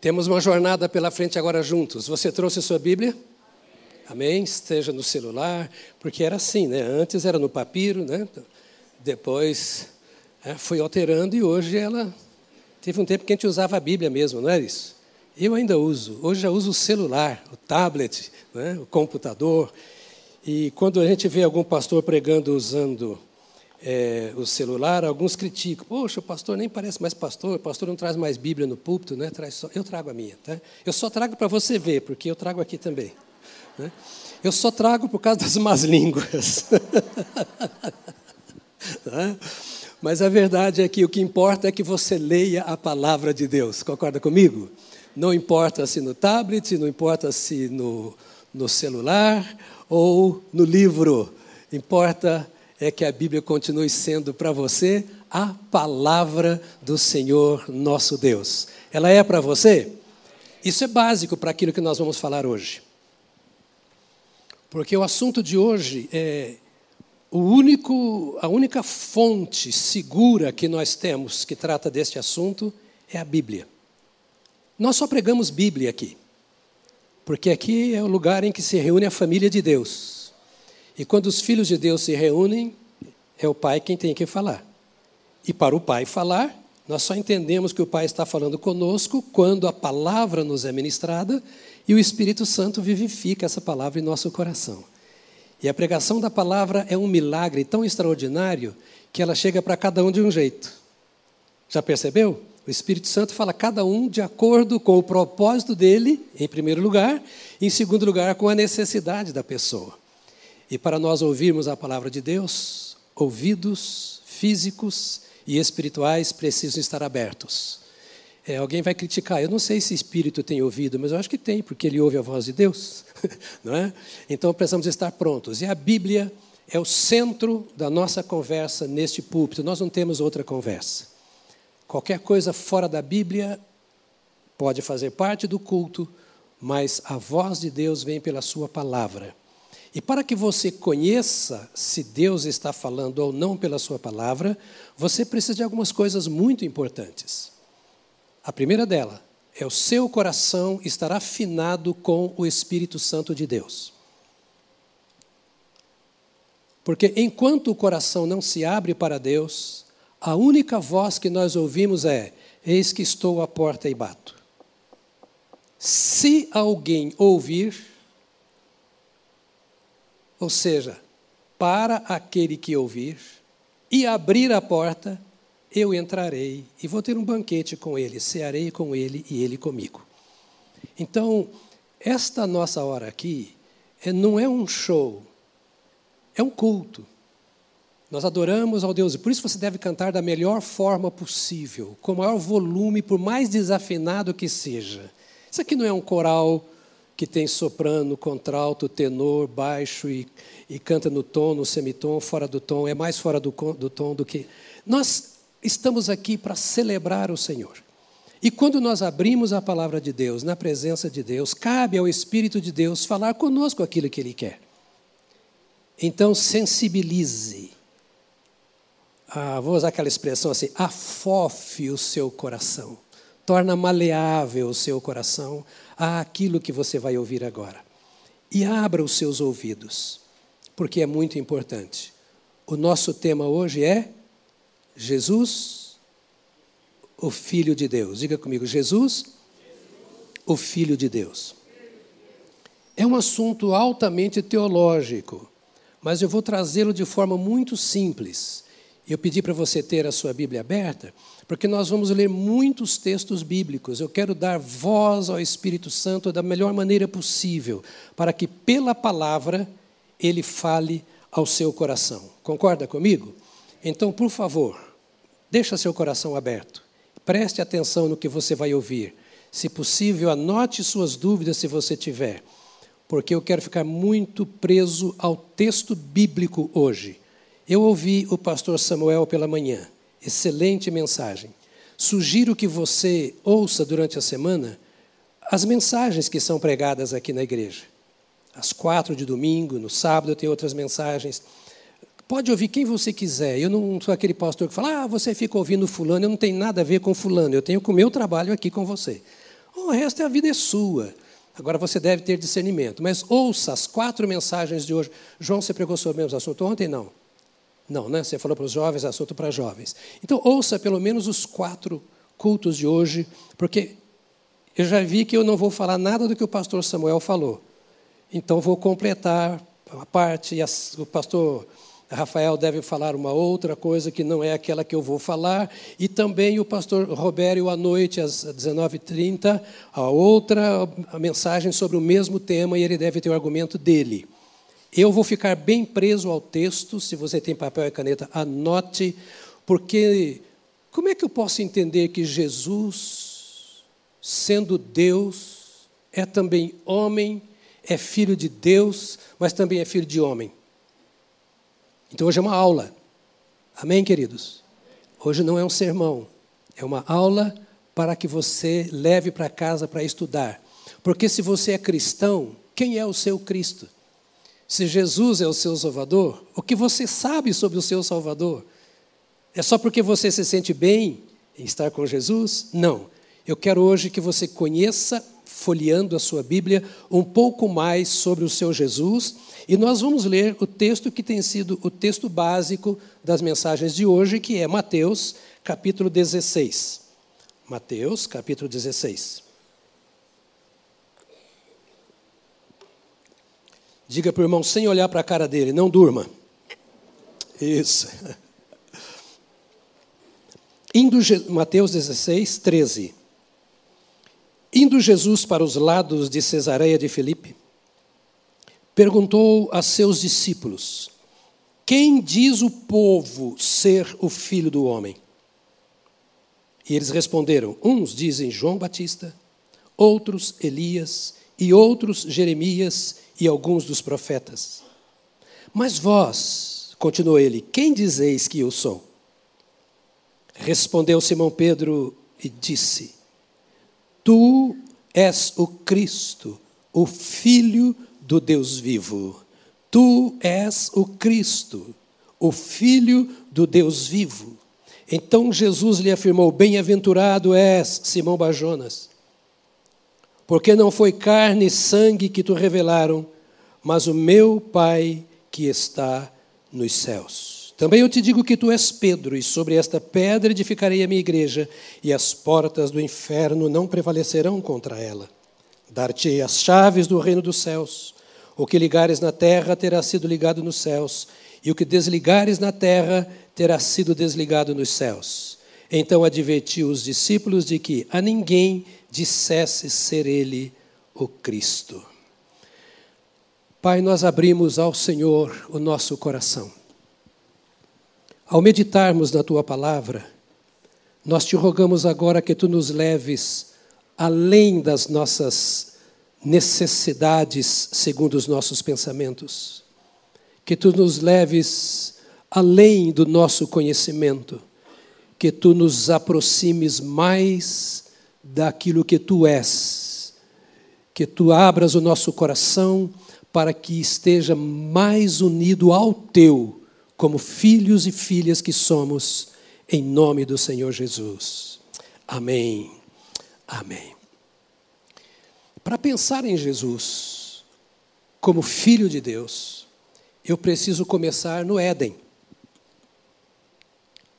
Temos uma jornada pela frente agora juntos. Você trouxe sua Bíblia? Amém? Esteja no celular, porque era assim, né? Antes era no papiro, né? Depois é, foi alterando e hoje ela teve um tempo que a gente usava a Bíblia mesmo, não é isso? Eu ainda uso. Hoje já uso o celular, o tablet, né? o computador. E quando a gente vê algum pastor pregando usando é, o celular, alguns criticam. Poxa, o pastor nem parece mais pastor, o pastor não traz mais Bíblia no púlpito, né? traz só, eu trago a minha. Tá? Eu só trago para você ver, porque eu trago aqui também. Né? Eu só trago por causa das más línguas. tá? Mas a verdade é que o que importa é que você leia a palavra de Deus. Concorda comigo? Não importa se no tablet, não importa se no, no celular ou no livro. Importa é que a Bíblia continue sendo para você a palavra do Senhor nosso Deus. Ela é para você? Isso é básico para aquilo que nós vamos falar hoje. Porque o assunto de hoje é o único, a única fonte segura que nós temos que trata deste assunto é a Bíblia. Nós só pregamos Bíblia aqui, porque aqui é o lugar em que se reúne a família de Deus. E quando os filhos de Deus se reúnem, é o pai quem tem que falar. E para o pai falar, nós só entendemos que o pai está falando conosco quando a palavra nos é ministrada e o Espírito Santo vivifica essa palavra em nosso coração. E a pregação da palavra é um milagre tão extraordinário que ela chega para cada um de um jeito. Já percebeu? O Espírito Santo fala cada um de acordo com o propósito dele, em primeiro lugar, e em segundo lugar, com a necessidade da pessoa. E para nós ouvirmos a palavra de Deus, ouvidos físicos e espirituais precisam estar abertos. É, alguém vai criticar, eu não sei se espírito tem ouvido, mas eu acho que tem, porque ele ouve a voz de Deus. não é? Então precisamos estar prontos. E a Bíblia é o centro da nossa conversa neste púlpito. Nós não temos outra conversa. Qualquer coisa fora da Bíblia pode fazer parte do culto, mas a voz de Deus vem pela Sua palavra. E para que você conheça se Deus está falando ou não pela sua palavra, você precisa de algumas coisas muito importantes. A primeira dela é o seu coração estar afinado com o Espírito Santo de Deus. Porque enquanto o coração não se abre para Deus, a única voz que nós ouvimos é: Eis que estou à porta e bato. Se alguém ouvir, ou seja, para aquele que ouvir e abrir a porta, eu entrarei e vou ter um banquete com ele, cearei com ele e ele comigo. Então, esta nossa hora aqui é, não é um show, é um culto. Nós adoramos ao Deus, e por isso você deve cantar da melhor forma possível, com o maior volume, por mais desafinado que seja. Isso aqui não é um coral que tem soprano, contralto, tenor, baixo e, e canta no tom, no semitom, fora do tom, é mais fora do, do tom do que. Nós estamos aqui para celebrar o Senhor. E quando nós abrimos a palavra de Deus, na presença de Deus, cabe ao Espírito de Deus falar conosco aquilo que Ele quer. Então, sensibilize. Ah, vou usar aquela expressão assim: afofe o seu coração. Torna maleável o seu coração àquilo que você vai ouvir agora. E abra os seus ouvidos, porque é muito importante. O nosso tema hoje é Jesus, o Filho de Deus. Diga comigo, Jesus, o Filho de Deus. É um assunto altamente teológico, mas eu vou trazê-lo de forma muito simples. Eu pedi para você ter a sua Bíblia aberta, porque nós vamos ler muitos textos bíblicos. Eu quero dar voz ao Espírito Santo da melhor maneira possível, para que pela palavra ele fale ao seu coração. Concorda comigo? Então, por favor, deixa seu coração aberto. Preste atenção no que você vai ouvir. Se possível, anote suas dúvidas se você tiver, porque eu quero ficar muito preso ao texto bíblico hoje. Eu ouvi o pastor Samuel pela manhã. Excelente mensagem. Sugiro que você ouça durante a semana as mensagens que são pregadas aqui na igreja. Às quatro de domingo, no sábado, tem outras mensagens. Pode ouvir quem você quiser. Eu não sou aquele pastor que fala, ah, você fica ouvindo fulano, eu não tenho nada a ver com fulano, eu tenho com o meu trabalho aqui com você. O resto é a vida é sua. Agora você deve ter discernimento. Mas ouça as quatro mensagens de hoje. João, você pregou sobre o mesmo assunto ontem? Não. Não, né? Você falou para os jovens, assunto para jovens. Então ouça pelo menos os quatro cultos de hoje, porque eu já vi que eu não vou falar nada do que o pastor Samuel falou. Então vou completar a parte, e o pastor Rafael deve falar uma outra coisa que não é aquela que eu vou falar, e também o pastor Robério à noite, às 19h30, a outra a mensagem sobre o mesmo tema, e ele deve ter o argumento dele. Eu vou ficar bem preso ao texto, se você tem papel e caneta, anote, porque como é que eu posso entender que Jesus, sendo Deus, é também homem, é filho de Deus, mas também é filho de homem? Então hoje é uma aula. Amém, queridos? Hoje não é um sermão, é uma aula para que você leve para casa para estudar. Porque se você é cristão, quem é o seu Cristo? Se Jesus é o seu Salvador, o que você sabe sobre o seu Salvador? É só porque você se sente bem em estar com Jesus? Não. Eu quero hoje que você conheça, folheando a sua Bíblia, um pouco mais sobre o seu Jesus e nós vamos ler o texto que tem sido o texto básico das mensagens de hoje, que é Mateus, capítulo 16. Mateus, capítulo 16. Diga para o irmão, sem olhar para a cara dele, não durma. Isso. Indo, Mateus 16, 13. Indo Jesus para os lados de Cesareia de Filipe, perguntou a seus discípulos: Quem diz o povo ser o filho do homem? E eles responderam: Uns dizem João Batista, outros Elias, e outros Jeremias e alguns dos profetas. Mas vós, continuou ele, quem dizeis que eu sou? Respondeu Simão Pedro e disse: Tu és o Cristo, o Filho do Deus vivo. Tu és o Cristo, o Filho do Deus vivo. Então Jesus lhe afirmou: Bem-aventurado és, Simão Bajonas, porque não foi carne e sangue que tu revelaram, mas o meu Pai que está nos céus. Também eu te digo que tu és Pedro, e sobre esta pedra edificarei a minha igreja, e as portas do inferno não prevalecerão contra ela. Dar-te as chaves do reino dos céus. O que ligares na terra terá sido ligado nos céus, e o que desligares na terra terá sido desligado nos céus. Então advertiu os discípulos de que a ninguém dissesse ser ele o Cristo. Pai, nós abrimos ao Senhor o nosso coração. Ao meditarmos na tua palavra, nós te rogamos agora que tu nos leves além das nossas necessidades segundo os nossos pensamentos. Que tu nos leves além do nosso conhecimento, que tu nos aproximes mais daquilo que tu és, que tu abras o nosso coração para que esteja mais unido ao teu, como filhos e filhas que somos, em nome do Senhor Jesus. Amém. Amém. Para pensar em Jesus como filho de Deus, eu preciso começar no Éden.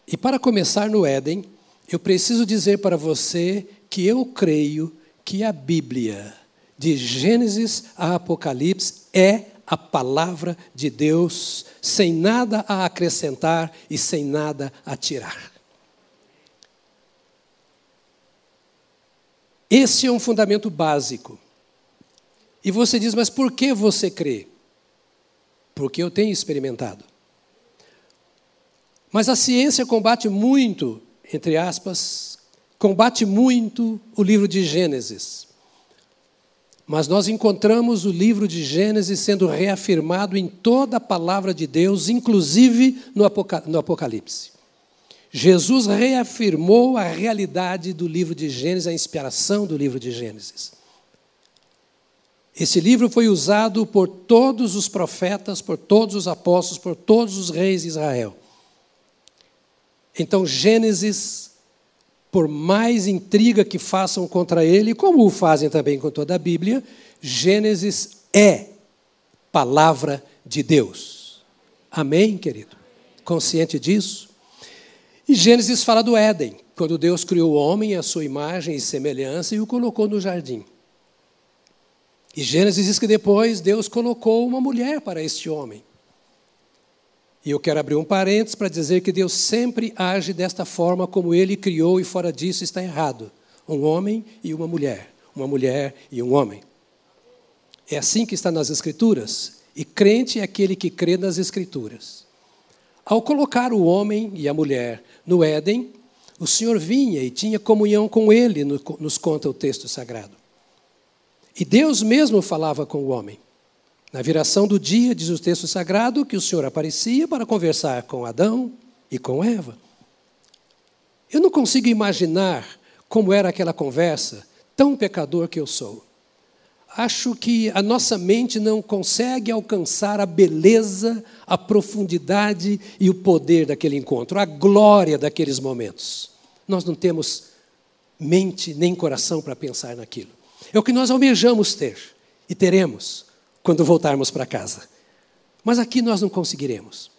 E para começar no Éden, eu preciso dizer para você que eu creio que a Bíblia, de Gênesis a Apocalipse, é a palavra de Deus, sem nada a acrescentar e sem nada a tirar. Esse é um fundamento básico. E você diz, mas por que você crê? Porque eu tenho experimentado. Mas a ciência combate muito, entre aspas, combate muito o livro de Gênesis. Mas nós encontramos o livro de Gênesis sendo reafirmado em toda a palavra de Deus, inclusive no Apocalipse. Jesus reafirmou a realidade do livro de Gênesis, a inspiração do livro de Gênesis. Esse livro foi usado por todos os profetas, por todos os apóstolos, por todos os reis de Israel. Então, Gênesis por mais intriga que façam contra ele, como o fazem também com toda a Bíblia, Gênesis é palavra de Deus. Amém, querido? Consciente disso? E Gênesis fala do Éden, quando Deus criou o homem à sua imagem e semelhança e o colocou no jardim. E Gênesis diz que depois Deus colocou uma mulher para este homem. E eu quero abrir um parênteses para dizer que Deus sempre age desta forma como ele criou e fora disso está errado. Um homem e uma mulher, uma mulher e um homem. É assim que está nas Escrituras, e crente é aquele que crê nas Escrituras. Ao colocar o homem e a mulher no Éden, o Senhor vinha e tinha comunhão com ele, nos conta o texto sagrado. E Deus mesmo falava com o homem. Na viração do dia, diz o texto sagrado, que o Senhor aparecia para conversar com Adão e com Eva. Eu não consigo imaginar como era aquela conversa, tão pecador que eu sou. Acho que a nossa mente não consegue alcançar a beleza, a profundidade e o poder daquele encontro, a glória daqueles momentos. Nós não temos mente nem coração para pensar naquilo. É o que nós almejamos ter e teremos quando voltarmos para casa. Mas aqui nós não conseguiremos.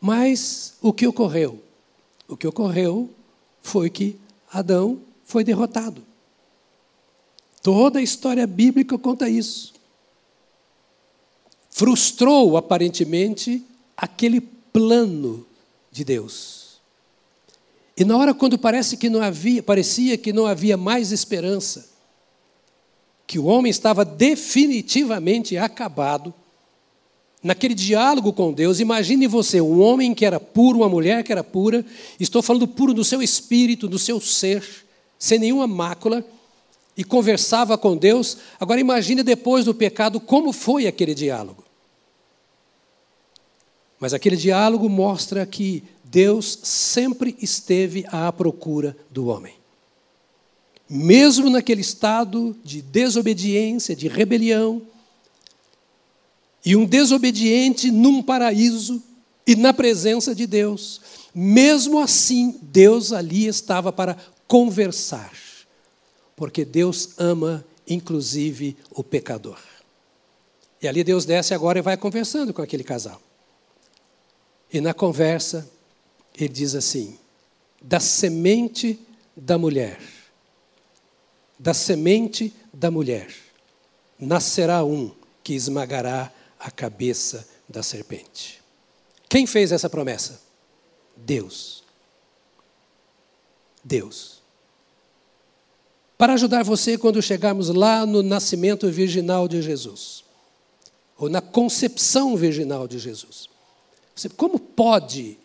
Mas o que ocorreu? O que ocorreu foi que Adão foi derrotado. Toda a história bíblica conta isso. Frustrou aparentemente aquele plano de Deus. E na hora quando parece que não havia, parecia que não havia mais esperança, que o homem estava definitivamente acabado, naquele diálogo com Deus, imagine você, um homem que era puro, uma mulher que era pura, estou falando puro do seu espírito, do seu ser, sem nenhuma mácula, e conversava com Deus. Agora imagine depois do pecado como foi aquele diálogo. Mas aquele diálogo mostra que Deus sempre esteve à procura do homem mesmo naquele estado de desobediência, de rebelião, e um desobediente num paraíso e na presença de Deus, mesmo assim, Deus ali estava para conversar, porque Deus ama, inclusive, o pecador. E ali Deus desce agora e vai conversando com aquele casal. E na conversa, ele diz assim: da semente da mulher da semente da mulher nascerá um que esmagará a cabeça da serpente. Quem fez essa promessa? Deus. Deus. Para ajudar você quando chegarmos lá no nascimento virginal de Jesus, ou na concepção virginal de Jesus. Como pode,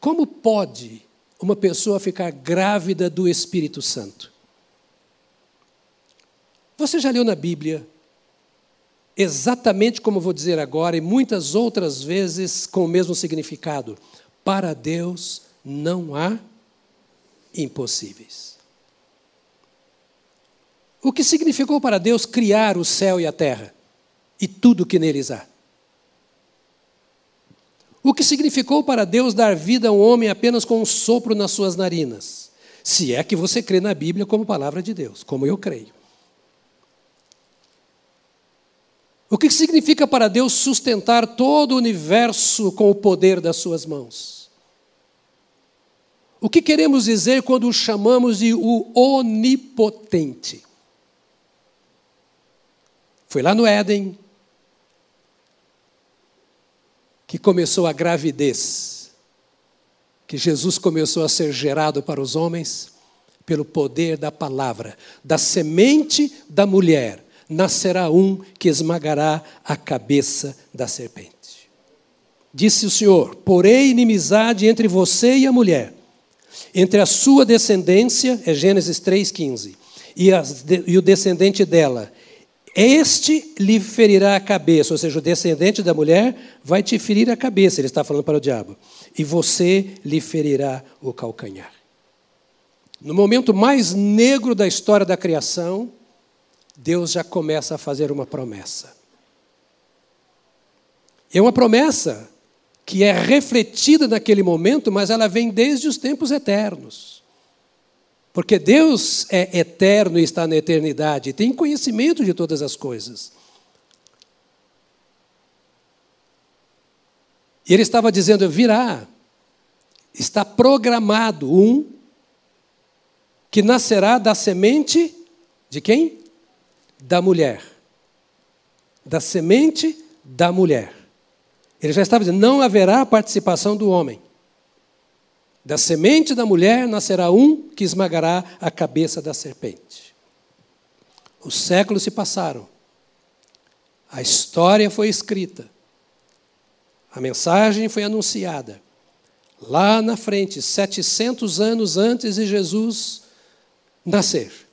como pode uma pessoa ficar grávida do Espírito Santo? Você já leu na Bíblia, exatamente como vou dizer agora, e muitas outras vezes com o mesmo significado: para Deus não há impossíveis. O que significou para Deus criar o céu e a terra e tudo que neles há? O que significou para Deus dar vida a um homem apenas com um sopro nas suas narinas? Se é que você crê na Bíblia como palavra de Deus, como eu creio. O que significa para Deus sustentar todo o universo com o poder das suas mãos? O que queremos dizer quando o chamamos de o onipotente? Foi lá no Éden que começou a gravidez, que Jesus começou a ser gerado para os homens pelo poder da palavra, da semente da mulher nascerá um que esmagará a cabeça da serpente. Disse o Senhor: Porei inimizade entre você e a mulher, entre a sua descendência, é Gênesis 3,15, e, e o descendente dela. Este lhe ferirá a cabeça, ou seja, o descendente da mulher vai te ferir a cabeça, ele está falando para o diabo, e você lhe ferirá o calcanhar. No momento mais negro da história da criação, Deus já começa a fazer uma promessa. É uma promessa que é refletida naquele momento, mas ela vem desde os tempos eternos. Porque Deus é eterno e está na eternidade, tem conhecimento de todas as coisas. E ele estava dizendo: virá, está programado um que nascerá da semente de quem? Da mulher. Da semente da mulher. Ele já estava dizendo: não haverá participação do homem. Da semente da mulher nascerá um que esmagará a cabeça da serpente. Os séculos se passaram. A história foi escrita. A mensagem foi anunciada. Lá na frente, 700 anos antes de Jesus nascer,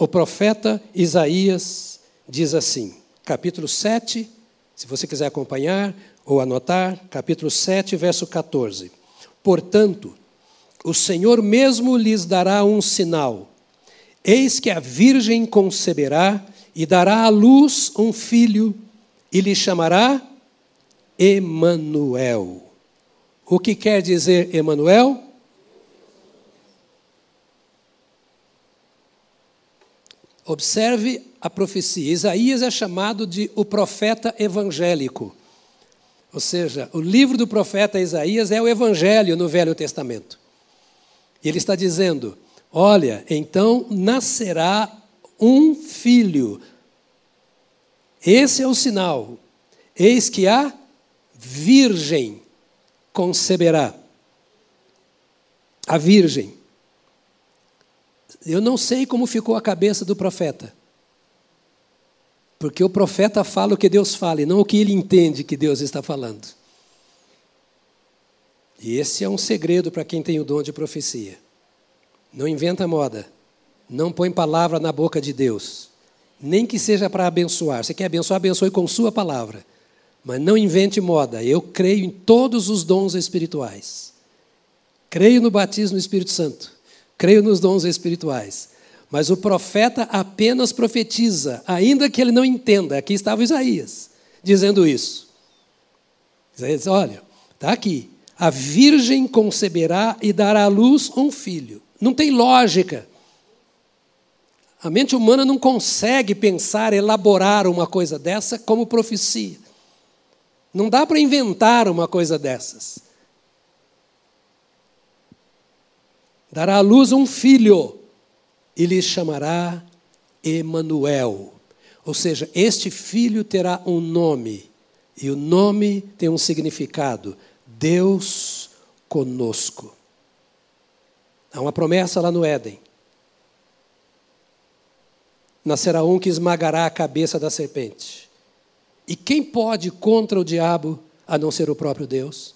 o profeta Isaías diz assim, capítulo 7, se você quiser acompanhar ou anotar, capítulo 7, verso 14. Portanto, o Senhor mesmo lhes dará um sinal. Eis que a virgem conceberá e dará à luz um filho, e lhe chamará Emanuel. O que quer dizer Emanuel? Observe a profecia. Isaías é chamado de o profeta evangélico. Ou seja, o livro do profeta Isaías é o evangelho no Velho Testamento. E ele está dizendo: Olha, então nascerá um filho. Esse é o sinal. Eis que há virgem conceberá. A virgem. Eu não sei como ficou a cabeça do profeta. Porque o profeta fala o que Deus fala e não o que ele entende que Deus está falando. E esse é um segredo para quem tem o dom de profecia. Não inventa moda. Não põe palavra na boca de Deus. Nem que seja para abençoar. Você quer abençoar, abençoe com sua palavra. Mas não invente moda. Eu creio em todos os dons espirituais. Creio no batismo do Espírito Santo. Creio nos dons espirituais. Mas o profeta apenas profetiza, ainda que ele não entenda. Aqui estava Isaías dizendo isso. Isaías diz: olha, está aqui. A virgem conceberá e dará à luz um filho. Não tem lógica. A mente humana não consegue pensar, elaborar uma coisa dessa como profecia. Não dá para inventar uma coisa dessas. Dará à luz um filho e lhe chamará Emanuel. Ou seja, este filho terá um nome, e o nome tem um significado: Deus conosco. Há uma promessa lá no Éden. Nascerá um que esmagará a cabeça da serpente. E quem pode contra o diabo a não ser o próprio Deus?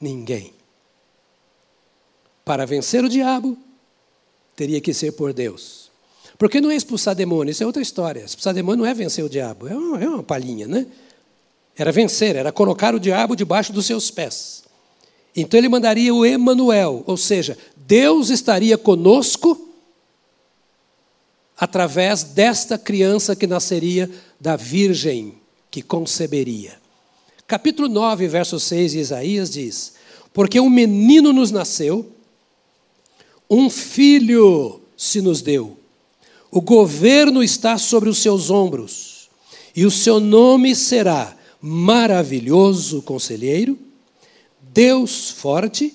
Ninguém. Para vencer o diabo, teria que ser por Deus. Porque não é expulsar demônio, isso é outra história. Expulsar demônio não é vencer o diabo, é uma, é uma palhinha, né? Era vencer, era colocar o diabo debaixo dos seus pés. Então ele mandaria o Emanuel, ou seja, Deus estaria conosco através desta criança que nasceria da virgem que conceberia. Capítulo 9, verso 6 de Isaías diz: Porque um menino nos nasceu, um filho se nos deu, o governo está sobre os seus ombros, e o seu nome será Maravilhoso Conselheiro, Deus Forte,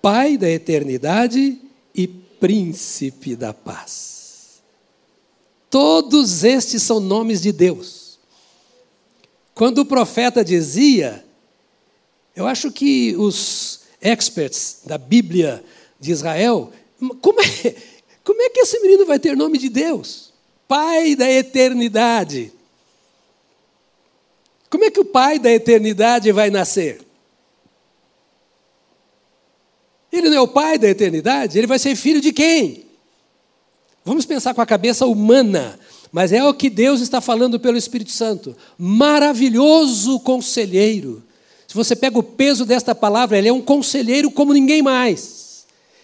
Pai da Eternidade e Príncipe da Paz. Todos estes são nomes de Deus. Quando o profeta dizia, eu acho que os experts da Bíblia de Israel, como é, como é que esse menino vai ter nome de Deus? Pai da eternidade. Como é que o pai da eternidade vai nascer? Ele não é o pai da eternidade, ele vai ser filho de quem? Vamos pensar com a cabeça humana, mas é o que Deus está falando pelo Espírito Santo. Maravilhoso conselheiro. Se você pega o peso desta palavra, ele é um conselheiro como ninguém mais.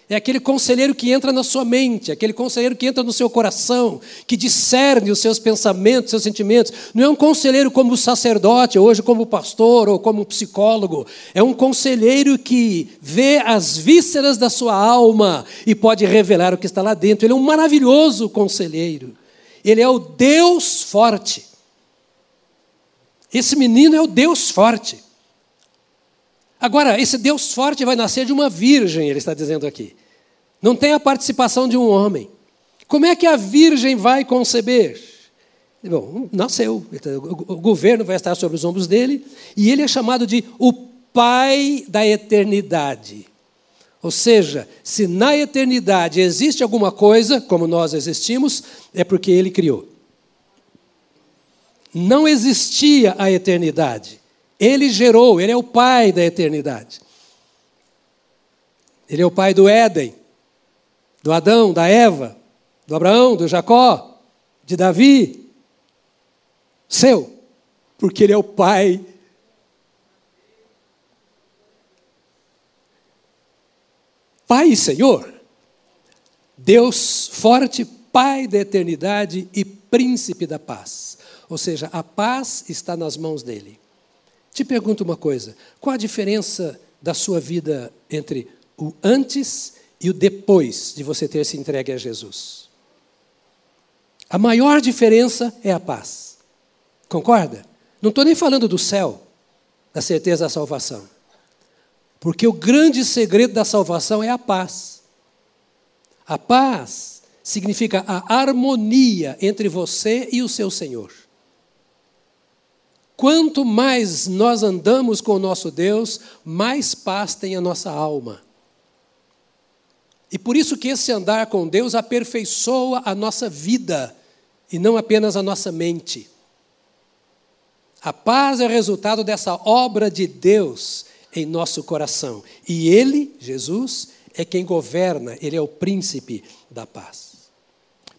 É aquele conselheiro que entra na sua mente, aquele conselheiro que entra no seu coração, que discerne os seus pensamentos, seus sentimentos. Não é um conselheiro como sacerdote, hoje como pastor ou como psicólogo. É um conselheiro que vê as vísceras da sua alma e pode revelar o que está lá dentro. Ele é um maravilhoso conselheiro. Ele é o Deus forte. Esse menino é o Deus forte. Agora, esse Deus forte vai nascer de uma virgem, ele está dizendo aqui. Não tem a participação de um homem. Como é que a virgem vai conceber? Bom, nasceu. O governo vai estar sobre os ombros dele e ele é chamado de o Pai da eternidade. Ou seja, se na eternidade existe alguma coisa, como nós existimos, é porque ele criou. Não existia a eternidade. Ele gerou, ele é o pai da eternidade. Ele é o pai do Éden, do Adão, da Eva, do Abraão, do Jacó, de Davi. Seu, porque ele é o pai. Pai e Senhor. Deus forte, Pai da eternidade e príncipe da paz. Ou seja, a paz está nas mãos dele. Te pergunto uma coisa: qual a diferença da sua vida entre o antes e o depois de você ter se entregue a Jesus? A maior diferença é a paz. Concorda? Não estou nem falando do céu, da certeza da salvação. Porque o grande segredo da salvação é a paz. A paz significa a harmonia entre você e o seu Senhor. Quanto mais nós andamos com o nosso Deus, mais paz tem a nossa alma. E por isso que esse andar com Deus aperfeiçoa a nossa vida e não apenas a nossa mente. A paz é resultado dessa obra de Deus em nosso coração. E Ele, Jesus, é quem governa, Ele é o príncipe da paz.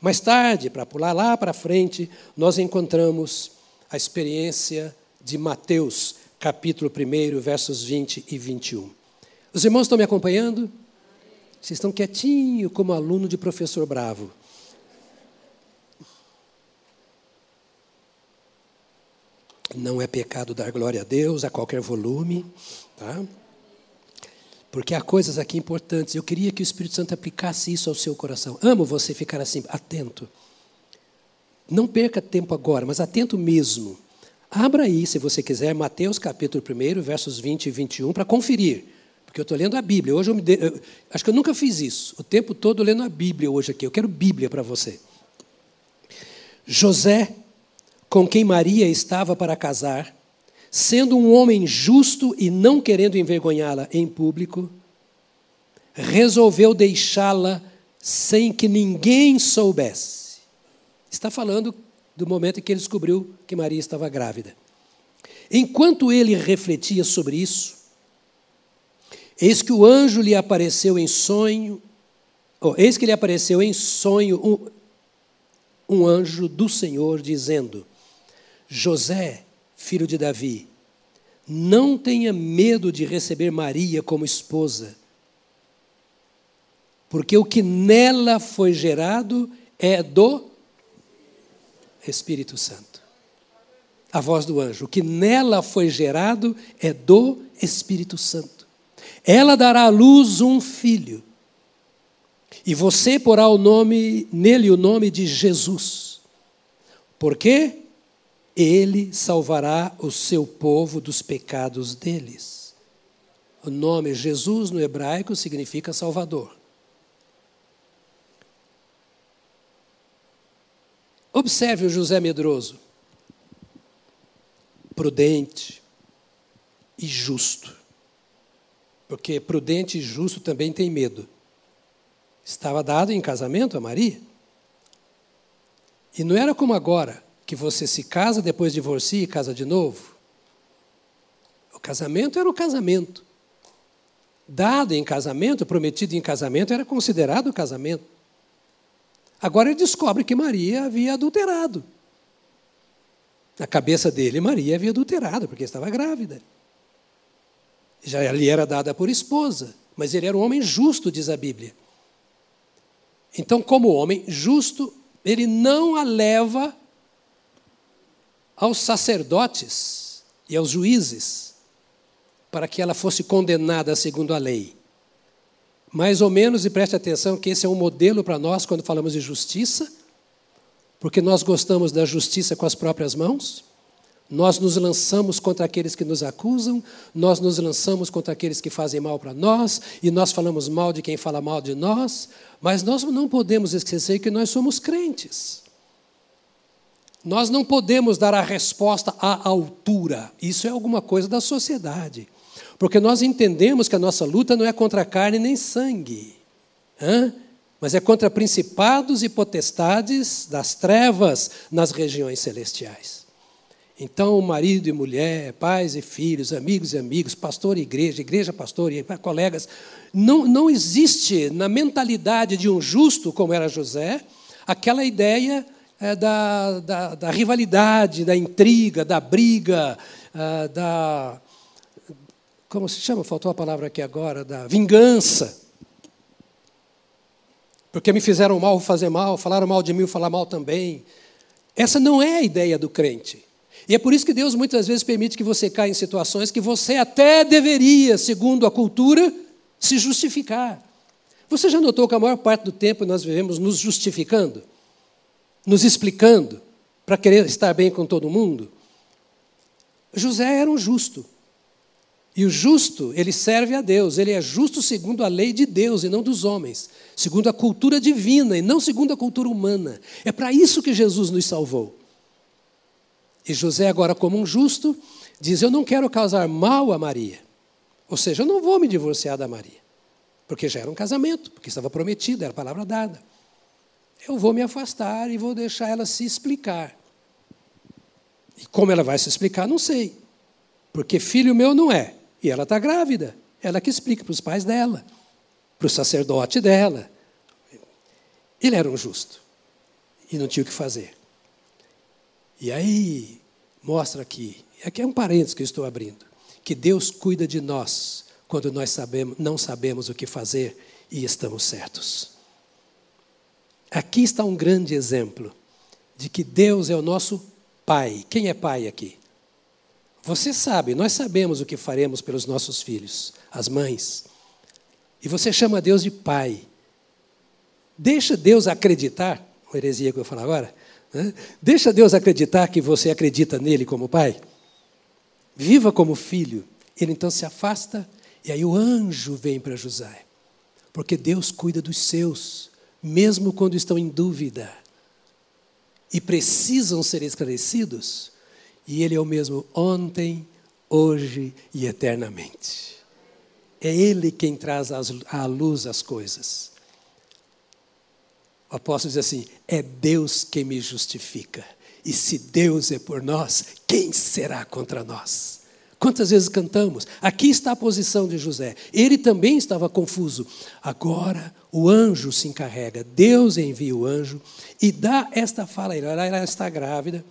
Mais tarde, para pular lá para frente, nós encontramos a experiência de Mateus, capítulo 1, versos 20 e 21. Os irmãos estão me acompanhando? Vocês estão quietinho como aluno de professor bravo. Não é pecado dar glória a Deus a qualquer volume, tá? Porque há coisas aqui importantes. Eu queria que o Espírito Santo aplicasse isso ao seu coração. Amo você ficar assim, atento. Não perca tempo agora, mas atento mesmo. Abra aí, se você quiser, Mateus capítulo 1, versos 20 e 21, para conferir. Porque eu estou lendo a Bíblia. Hoje eu, de... eu acho que eu nunca fiz isso. O tempo todo lendo a Bíblia hoje aqui. Eu quero Bíblia para você. José, com quem Maria estava para casar, sendo um homem justo e não querendo envergonhá-la em público, resolveu deixá-la sem que ninguém soubesse. Está falando do momento em que ele descobriu que Maria estava grávida. Enquanto ele refletia sobre isso, eis que o anjo lhe apareceu em sonho, oh, eis que lhe apareceu em sonho um, um anjo do Senhor dizendo: José, filho de Davi, não tenha medo de receber Maria como esposa, porque o que nela foi gerado é do Espírito Santo. A voz do anjo. O que nela foi gerado é do Espírito Santo. Ela dará à luz um filho. E você porá o nome nele o nome de Jesus. Porque ele salvará o seu povo dos pecados deles. O nome Jesus no hebraico significa Salvador. Observe o José medroso, prudente e justo. Porque prudente e justo também tem medo. Estava dado em casamento a Maria. E não era como agora, que você se casa, depois divorcia e casa de novo. O casamento era o casamento. Dado em casamento, prometido em casamento, era considerado casamento. Agora ele descobre que Maria havia adulterado. Na cabeça dele, Maria havia adulterado, porque estava grávida. Já lhe era dada por esposa, mas ele era um homem justo, diz a Bíblia. Então, como homem justo, ele não a leva aos sacerdotes e aos juízes para que ela fosse condenada segundo a lei. Mais ou menos, e preste atenção que esse é um modelo para nós quando falamos de justiça, porque nós gostamos da justiça com as próprias mãos. Nós nos lançamos contra aqueles que nos acusam, nós nos lançamos contra aqueles que fazem mal para nós, e nós falamos mal de quem fala mal de nós, mas nós não podemos esquecer que nós somos crentes. Nós não podemos dar a resposta à altura, isso é alguma coisa da sociedade, porque nós entendemos que a nossa luta não é contra carne nem sangue, mas é contra principados e potestades das trevas nas regiões celestiais. Então, marido e mulher, pais e filhos, amigos e amigos, pastor e igreja, igreja, pastor e colegas, não, não existe na mentalidade de um justo, como era José, aquela ideia é, da, da, da, rivalidade, da intriga, da briga, é, da. Como se chama? Faltou a palavra aqui agora, da vingança. Porque me fizeram mal, fazer mal, falaram mal de mim, falar mal também. Essa não é a ideia do crente. E é por isso que Deus muitas vezes permite que você caia em situações que você até deveria, segundo a cultura, se justificar. Você já notou que a maior parte do tempo nós vivemos nos justificando, nos explicando, para querer estar bem com todo mundo? José era um justo. E o justo, ele serve a Deus, ele é justo segundo a lei de Deus e não dos homens, segundo a cultura divina e não segundo a cultura humana. É para isso que Jesus nos salvou. E José, agora como um justo, diz: Eu não quero causar mal a Maria. Ou seja, eu não vou me divorciar da Maria, porque já era um casamento, porque estava prometido, era palavra dada. Eu vou me afastar e vou deixar ela se explicar. E como ela vai se explicar, não sei. Porque filho meu não é. E ela está grávida. Ela que explica para os pais dela, para o sacerdote dela. Ele era um justo. E não tinha o que fazer. E aí, mostra aqui, aqui é um parênteses que eu estou abrindo, que Deus cuida de nós quando nós sabemos, não sabemos o que fazer e estamos certos. Aqui está um grande exemplo de que Deus é o nosso Pai. Quem é pai aqui? Você sabe, nós sabemos o que faremos pelos nossos filhos, as mães. E você chama Deus de Pai. Deixa Deus acreditar, uma heresia que eu falar agora, né? Deixa Deus acreditar que você acredita nele como pai. Viva como filho. Ele então se afasta e aí o anjo vem para José. Porque Deus cuida dos seus, mesmo quando estão em dúvida e precisam ser esclarecidos. E Ele é o mesmo ontem, hoje e eternamente. É Ele quem traz à luz as coisas. O apóstolo diz assim: é Deus quem me justifica. E se Deus é por nós, quem será contra nós? Quantas vezes cantamos? Aqui está a posição de José. Ele também estava confuso. Agora o anjo se encarrega. Deus envia o anjo e dá esta fala a ele. Ela está grávida.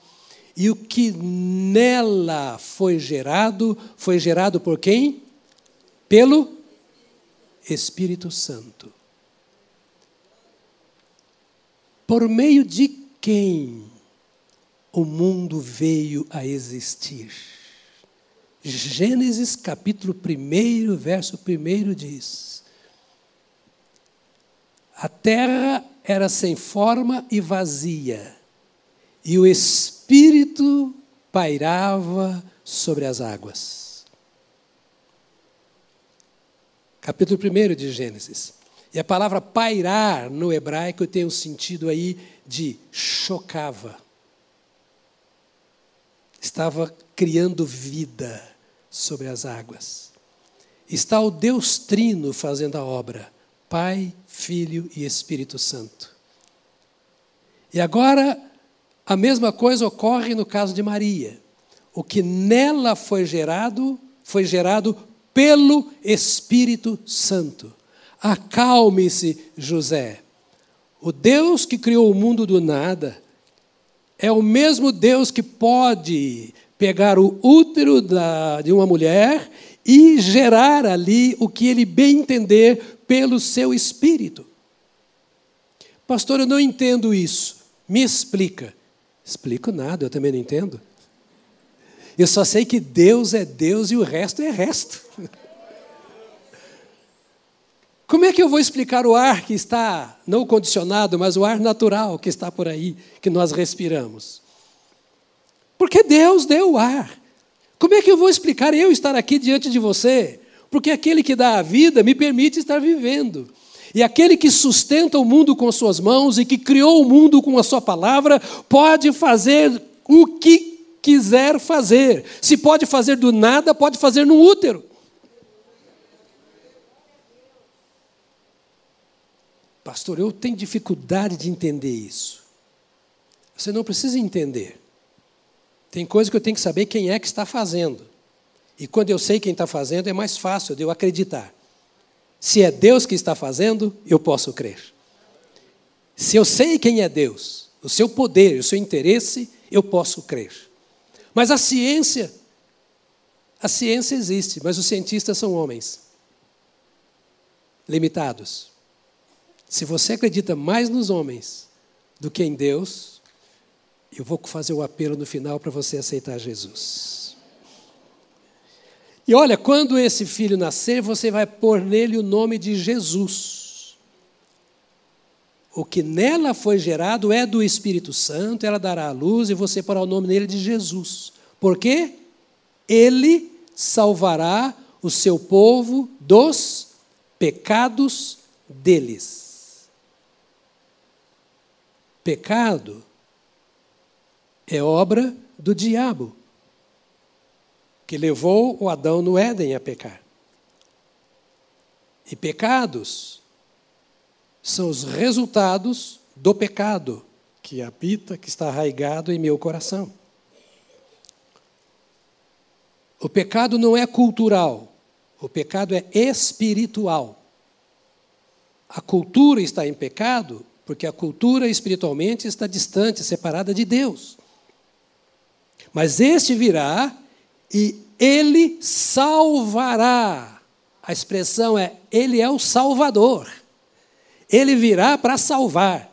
E o que nela foi gerado, foi gerado por quem? Pelo Espírito Santo. Por meio de quem o mundo veio a existir? Gênesis capítulo 1, verso 1 diz: A terra era sem forma e vazia, e o Espírito pairava sobre as águas. Capítulo 1 de Gênesis. E a palavra pairar no hebraico tem o um sentido aí de chocava. Estava criando vida sobre as águas. Está o Deus Trino fazendo a obra: Pai, Filho e Espírito Santo. E agora, a mesma coisa ocorre no caso de Maria. O que nela foi gerado, foi gerado pelo Espírito Santo. Acalme-se, José. O Deus que criou o mundo do nada é o mesmo Deus que pode pegar o útero da, de uma mulher e gerar ali o que ele bem entender pelo seu espírito. Pastor, eu não entendo isso. Me explica. Explico nada, eu também não entendo. Eu só sei que Deus é Deus e o resto é resto. Como é que eu vou explicar o ar que está, não condicionado, mas o ar natural que está por aí, que nós respiramos? Porque Deus deu o ar. Como é que eu vou explicar eu estar aqui diante de você? Porque aquele que dá a vida me permite estar vivendo. E aquele que sustenta o mundo com suas mãos e que criou o mundo com a sua palavra, pode fazer o que quiser fazer. Se pode fazer do nada, pode fazer no útero. Pastor, eu tenho dificuldade de entender isso. Você não precisa entender. Tem coisa que eu tenho que saber quem é que está fazendo. E quando eu sei quem está fazendo, é mais fácil de eu acreditar. Se é Deus que está fazendo, eu posso crer. Se eu sei quem é Deus, o seu poder, o seu interesse, eu posso crer. Mas a ciência, a ciência existe, mas os cientistas são homens limitados. Se você acredita mais nos homens do que em Deus, eu vou fazer o apelo no final para você aceitar Jesus. E olha, quando esse filho nascer, você vai pôr nele o nome de Jesus. O que nela foi gerado é do Espírito Santo, ela dará a luz e você porá o nome nele de Jesus. Por quê? Ele salvará o seu povo dos pecados deles. Pecado é obra do diabo, que levou o Adão no Éden a pecar. E pecados são os resultados do pecado que habita, que está arraigado em meu coração. O pecado não é cultural, o pecado é espiritual. A cultura está em pecado porque a cultura espiritualmente está distante, separada de Deus. Mas este virá e ele salvará. A expressão é: ele é o Salvador. Ele virá para salvar.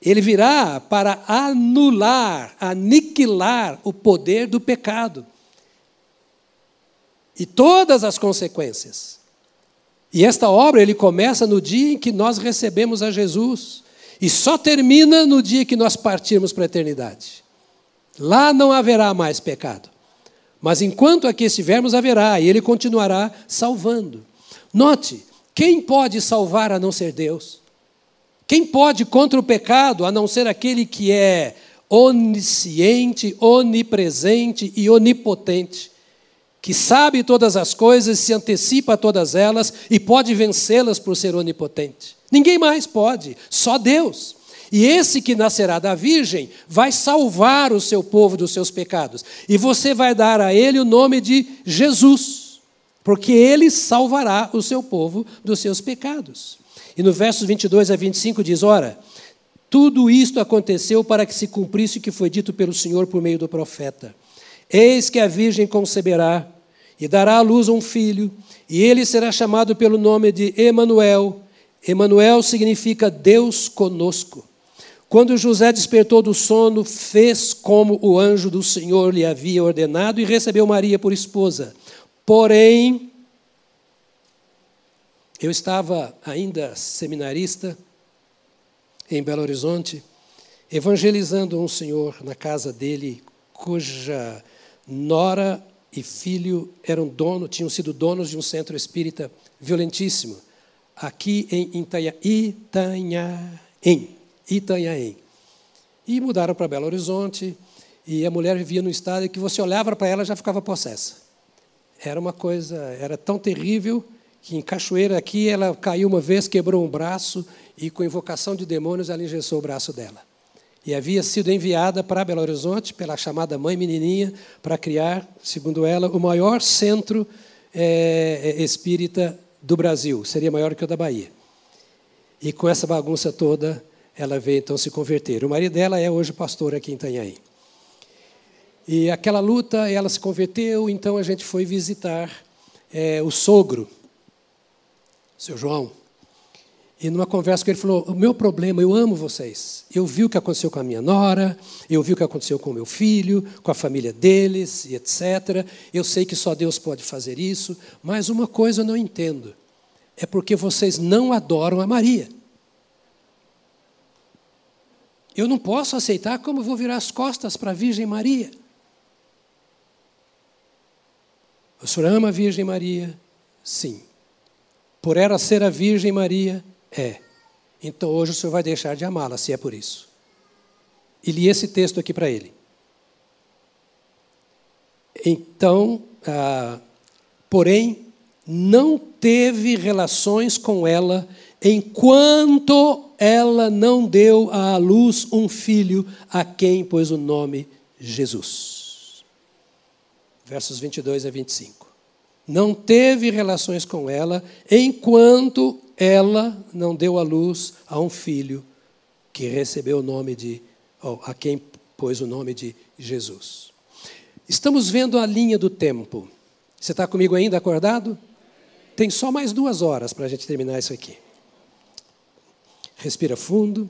Ele virá para anular, aniquilar o poder do pecado e todas as consequências. E esta obra ele começa no dia em que nós recebemos a Jesus e só termina no dia que nós partirmos para a eternidade. Lá não haverá mais pecado. Mas enquanto aqui estivermos, haverá, e ele continuará salvando. Note, quem pode salvar a não ser Deus? Quem pode contra o pecado a não ser aquele que é onisciente, onipresente e onipotente? que sabe todas as coisas, se antecipa a todas elas e pode vencê-las por ser onipotente. Ninguém mais pode, só Deus. E esse que nascerá da Virgem vai salvar o seu povo dos seus pecados. E você vai dar a ele o nome de Jesus, porque ele salvará o seu povo dos seus pecados. E no versos 22 a 25 diz: Ora, tudo isto aconteceu para que se cumprisse o que foi dito pelo Senhor por meio do profeta. Eis que a virgem conceberá e dará à luz um filho, e ele será chamado pelo nome de Emanuel. Emanuel significa Deus conosco. Quando José despertou do sono, fez como o anjo do Senhor lhe havia ordenado e recebeu Maria por esposa. Porém, eu estava ainda seminarista em Belo Horizonte, evangelizando um senhor na casa dele, cuja nora e filho eram dono, tinham sido donos de um centro espírita violentíssimo, aqui em Itanhaém. Itanhaém. E mudaram para Belo Horizonte, e a mulher vivia num estado que você olhava para ela já ficava possessa. Era uma coisa, era tão terrível que em Cachoeira aqui ela caiu uma vez, quebrou um braço e com invocação de demônios ela engessou o braço dela e havia sido enviada para Belo Horizonte pela chamada mãe menininha para criar, segundo ela, o maior centro é, espírita do Brasil, seria maior que o da Bahia. E com essa bagunça toda, ela veio então se converter. O marido dela é hoje pastor aqui em Itanhaém. E aquela luta, ela se converteu, então a gente foi visitar é, o sogro, seu João. E numa conversa com ele falou: O meu problema, eu amo vocês. Eu vi o que aconteceu com a minha nora, eu vi o que aconteceu com o meu filho, com a família deles e etc. Eu sei que só Deus pode fazer isso, mas uma coisa eu não entendo: é porque vocês não adoram a Maria. Eu não posso aceitar como vou virar as costas para a Virgem Maria. O senhor ama a Virgem Maria? Sim. Por ela ser a Virgem Maria, é. Então hoje o senhor vai deixar de amá-la, se é por isso. E li esse texto aqui para ele. Então, ah, porém, não teve relações com ela enquanto ela não deu à luz um filho a quem pôs o nome Jesus. Versos 22 a 25. Não teve relações com ela enquanto ela não deu à luz a um filho que recebeu o nome de, oh, a quem pôs o nome de Jesus. Estamos vendo a linha do tempo. Você está comigo ainda acordado? Tem só mais duas horas para a gente terminar isso aqui. Respira fundo.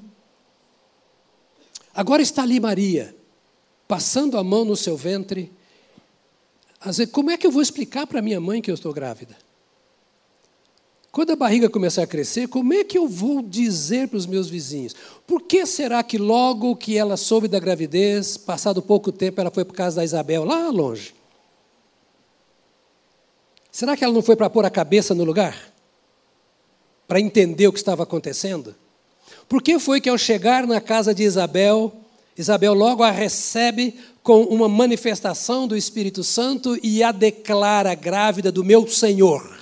Agora está ali Maria, passando a mão no seu ventre. Como é que eu vou explicar para minha mãe que eu estou grávida? Quando a barriga começar a crescer, como é que eu vou dizer para os meus vizinhos? Por que será que logo que ela soube da gravidez, passado pouco tempo, ela foi para casa da Isabel, lá longe? Será que ela não foi para pôr a cabeça no lugar? Para entender o que estava acontecendo? Por que foi que ao chegar na casa de Isabel, Isabel logo a recebe com uma manifestação do Espírito Santo e a declara grávida do meu Senhor?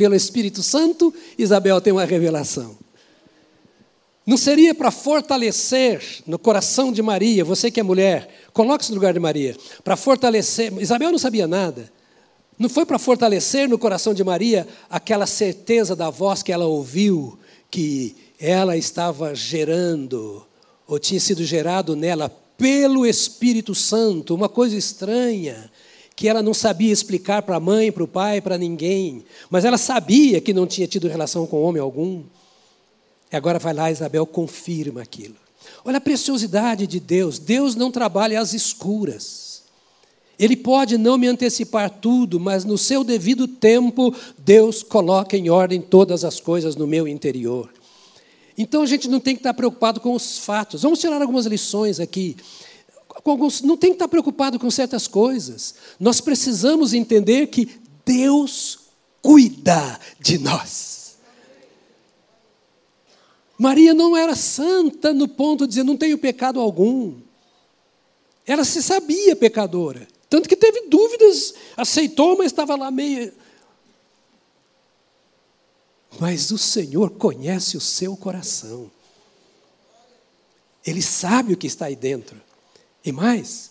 pelo Espírito Santo, Isabel tem uma revelação. Não seria para fortalecer no coração de Maria, você que é mulher, coloque-se no lugar de Maria, para fortalecer. Isabel não sabia nada. Não foi para fortalecer no coração de Maria aquela certeza da voz que ela ouviu, que ela estava gerando, ou tinha sido gerado nela pelo Espírito Santo, uma coisa estranha que ela não sabia explicar para a mãe, para o pai, para ninguém, mas ela sabia que não tinha tido relação com homem algum. E agora vai lá, Isabel confirma aquilo. Olha a preciosidade de Deus. Deus não trabalha às escuras. Ele pode não me antecipar tudo, mas no seu devido tempo, Deus coloca em ordem todas as coisas no meu interior. Então a gente não tem que estar preocupado com os fatos. Vamos tirar algumas lições aqui alguns, não tem que estar preocupado com certas coisas. Nós precisamos entender que Deus cuida de nós. Maria não era santa no ponto de dizer não tenho pecado algum. Ela se sabia pecadora. Tanto que teve dúvidas, aceitou, mas estava lá meio. Mas o Senhor conhece o seu coração. Ele sabe o que está aí dentro. E mais,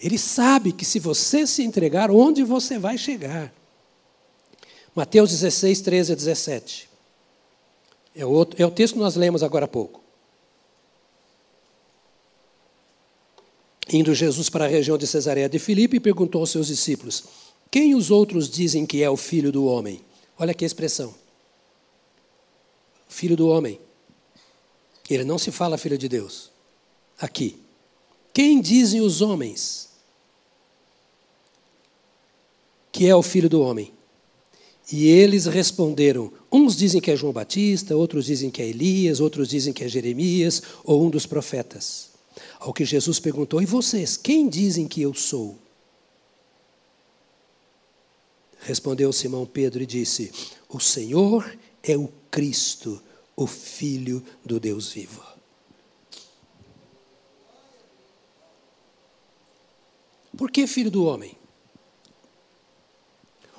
ele sabe que se você se entregar, onde você vai chegar. Mateus 16, 13 a 17. É outro, é o texto que nós lemos agora há pouco. Indo Jesus para a região de Cesareia de Filipe, perguntou aos seus discípulos: Quem os outros dizem que é o filho do homem? Olha que expressão. Filho do homem. Ele não se fala filho de Deus. Aqui. Quem dizem os homens que é o filho do homem? E eles responderam: uns dizem que é João Batista, outros dizem que é Elias, outros dizem que é Jeremias ou um dos profetas. Ao que Jesus perguntou: E vocês, quem dizem que eu sou? Respondeu Simão Pedro e disse: O Senhor é o Cristo, o Filho do Deus vivo. Por que filho do homem?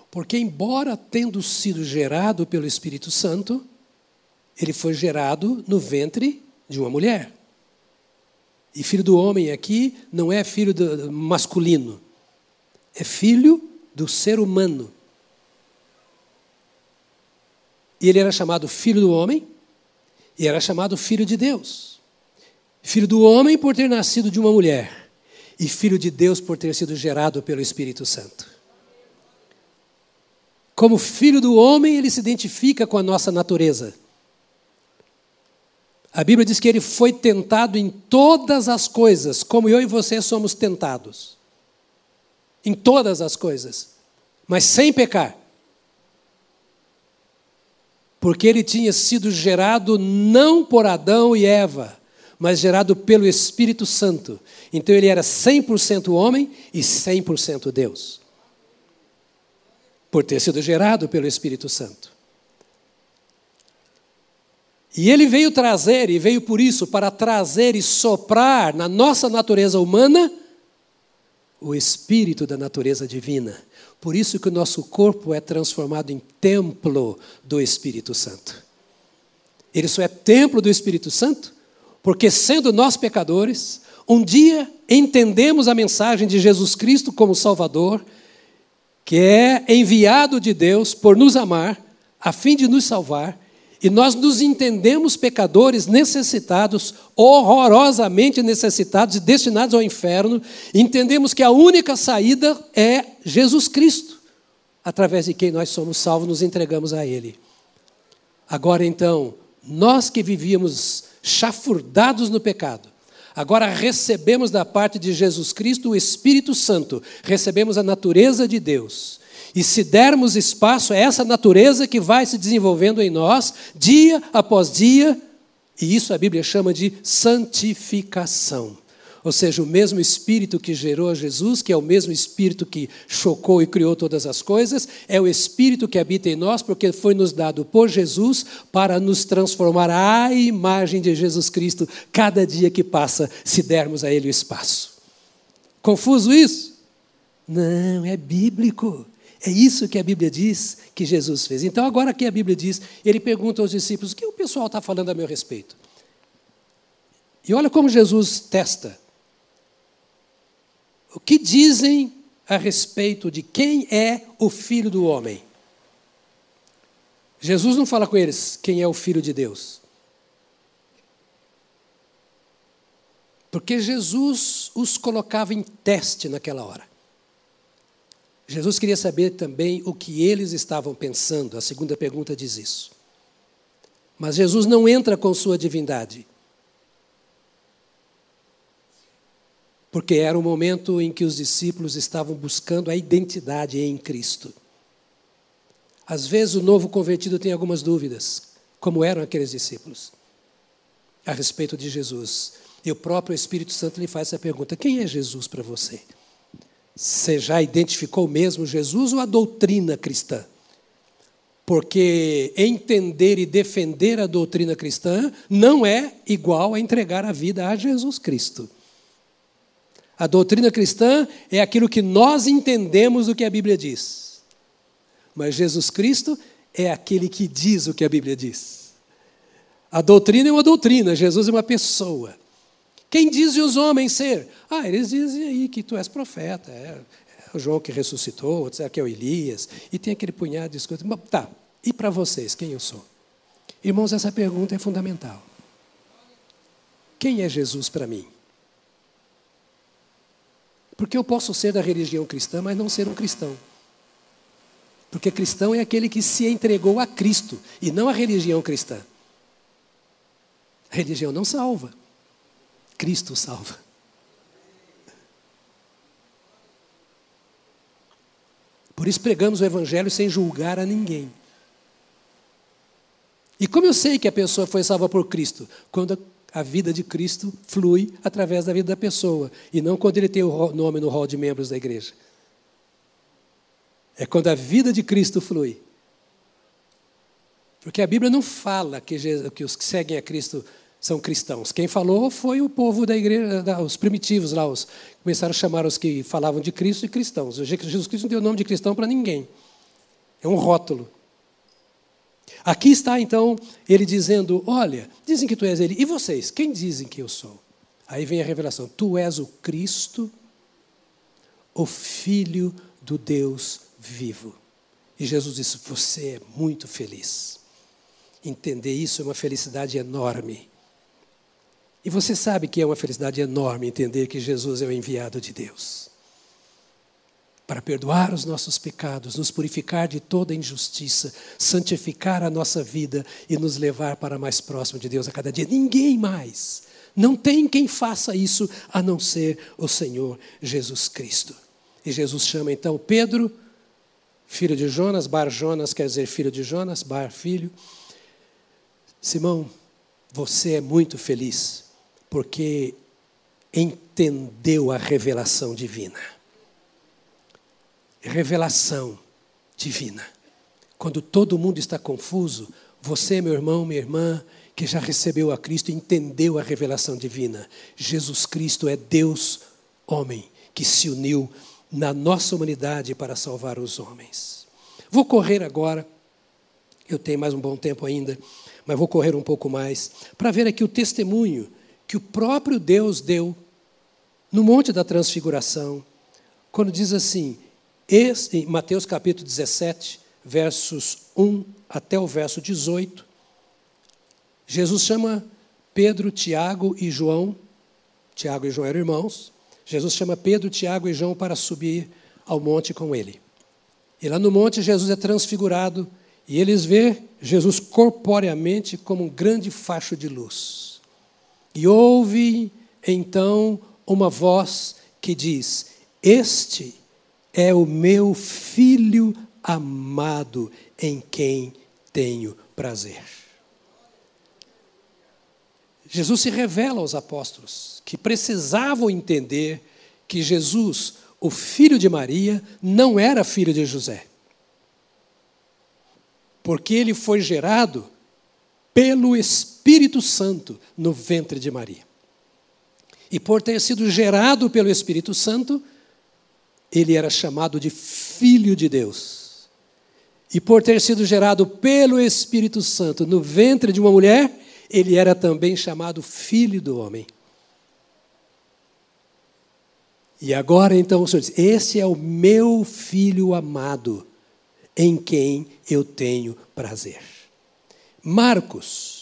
Porque, embora tendo sido gerado pelo Espírito Santo, ele foi gerado no ventre de uma mulher. E filho do homem aqui não é filho do, masculino, é filho do ser humano. E ele era chamado filho do homem e era chamado filho de Deus. Filho do homem por ter nascido de uma mulher e filho de Deus por ter sido gerado pelo Espírito Santo. Como filho do homem, ele se identifica com a nossa natureza. A Bíblia diz que ele foi tentado em todas as coisas, como eu e você somos tentados. Em todas as coisas, mas sem pecar. Porque ele tinha sido gerado não por Adão e Eva, mas gerado pelo Espírito Santo. Então ele era 100% homem e 100% Deus. Por ter sido gerado pelo Espírito Santo. E ele veio trazer, e veio por isso, para trazer e soprar na nossa natureza humana o espírito da natureza divina. Por isso que o nosso corpo é transformado em templo do Espírito Santo. Ele só é templo do Espírito Santo porque, sendo nós pecadores, um dia entendemos a mensagem de Jesus Cristo como Salvador, que é enviado de Deus por nos amar, a fim de nos salvar e nós nos entendemos pecadores necessitados, horrorosamente necessitados e destinados ao inferno, entendemos que a única saída é Jesus Cristo, através de quem nós somos salvos, nos entregamos a Ele. Agora então, nós que vivíamos chafurdados no pecado, agora recebemos da parte de Jesus Cristo o Espírito Santo, recebemos a natureza de Deus. E se dermos espaço a essa natureza que vai se desenvolvendo em nós, dia após dia, e isso a Bíblia chama de santificação. Ou seja, o mesmo Espírito que gerou Jesus, que é o mesmo Espírito que chocou e criou todas as coisas, é o Espírito que habita em nós, porque foi nos dado por Jesus para nos transformar à imagem de Jesus Cristo cada dia que passa, se dermos a Ele o espaço. Confuso isso? Não, é bíblico. É isso que a Bíblia diz que Jesus fez. Então, agora que a Bíblia diz, ele pergunta aos discípulos: o que o pessoal está falando a meu respeito? E olha como Jesus testa. O que dizem a respeito de quem é o Filho do Homem? Jesus não fala com eles quem é o Filho de Deus. Porque Jesus os colocava em teste naquela hora. Jesus queria saber também o que eles estavam pensando. A segunda pergunta diz isso. Mas Jesus não entra com sua divindade. Porque era o momento em que os discípulos estavam buscando a identidade em Cristo. Às vezes o novo convertido tem algumas dúvidas, como eram aqueles discípulos, a respeito de Jesus. E o próprio Espírito Santo lhe faz essa pergunta: quem é Jesus para você? Você já identificou mesmo Jesus ou a doutrina cristã? Porque entender e defender a doutrina cristã não é igual a entregar a vida a Jesus Cristo. A doutrina cristã é aquilo que nós entendemos do que a Bíblia diz. Mas Jesus Cristo é aquele que diz o que a Bíblia diz. A doutrina é uma doutrina, Jesus é uma pessoa. Quem dizem os homens ser? Ah, eles dizem aí que tu és profeta, é, é o João que ressuscitou, outros que é o Elias, e tem aquele punhado de coisas. Tá, e para vocês, quem eu sou? Irmãos, essa pergunta é fundamental. Quem é Jesus para mim? Porque eu posso ser da religião cristã, mas não ser um cristão. Porque cristão é aquele que se entregou a Cristo e não a religião cristã. A religião não salva. Cristo salva. Por isso pregamos o Evangelho sem julgar a ninguém. E como eu sei que a pessoa foi salva por Cristo? Quando a vida de Cristo flui através da vida da pessoa, e não quando ele tem o nome no rol de membros da igreja. É quando a vida de Cristo flui. Porque a Bíblia não fala que, os que seguem a Cristo são cristãos. Quem falou foi o povo da igreja, os primitivos lá, os, começaram a chamar os que falavam de Cristo de cristãos. Jesus Cristo não deu nome de cristão para ninguém. É um rótulo. Aqui está então ele dizendo: Olha, dizem que tu és ele. E vocês, quem dizem que eu sou? Aí vem a revelação: Tu és o Cristo, o Filho do Deus vivo. E Jesus disse: Você é muito feliz. Entender isso é uma felicidade enorme. E você sabe que é uma felicidade enorme entender que Jesus é o enviado de Deus. para perdoar os nossos pecados, nos purificar de toda injustiça, santificar a nossa vida e nos levar para mais próximo de Deus a cada dia. Ninguém mais. Não tem quem faça isso a não ser o Senhor Jesus Cristo. E Jesus chama então Pedro, filho de Jonas, Bar Jonas quer dizer filho de Jonas, Bar filho. Simão, você é muito feliz porque entendeu a revelação divina revelação divina. Quando todo mundo está confuso, você, meu irmão, minha irmã, que já recebeu a Cristo, entendeu a revelação divina. Jesus Cristo é Deus, homem, que se uniu na nossa humanidade para salvar os homens. Vou correr agora, eu tenho mais um bom tempo ainda, mas vou correr um pouco mais, para ver aqui o testemunho que o próprio Deus deu no Monte da Transfiguração, quando diz assim: em Mateus capítulo 17, versos 1 até o verso 18, Jesus chama Pedro, Tiago e João, Tiago e João eram irmãos, Jesus chama Pedro, Tiago e João para subir ao monte com ele. E lá no monte Jesus é transfigurado e eles vê Jesus corporeamente como um grande facho de luz. E ouve então uma voz que diz: Este é o meu filho amado em quem tenho prazer. Jesus se revela aos apóstolos que precisavam entender que Jesus, o filho de Maria, não era filho de José. Porque ele foi gerado pelo Espírito Santo no ventre de Maria. E por ter sido gerado pelo Espírito Santo, ele era chamado de Filho de Deus. E por ter sido gerado pelo Espírito Santo no ventre de uma mulher, ele era também chamado Filho do Homem. E agora então o Senhor diz: Esse é o meu filho amado, em quem eu tenho prazer. Marcos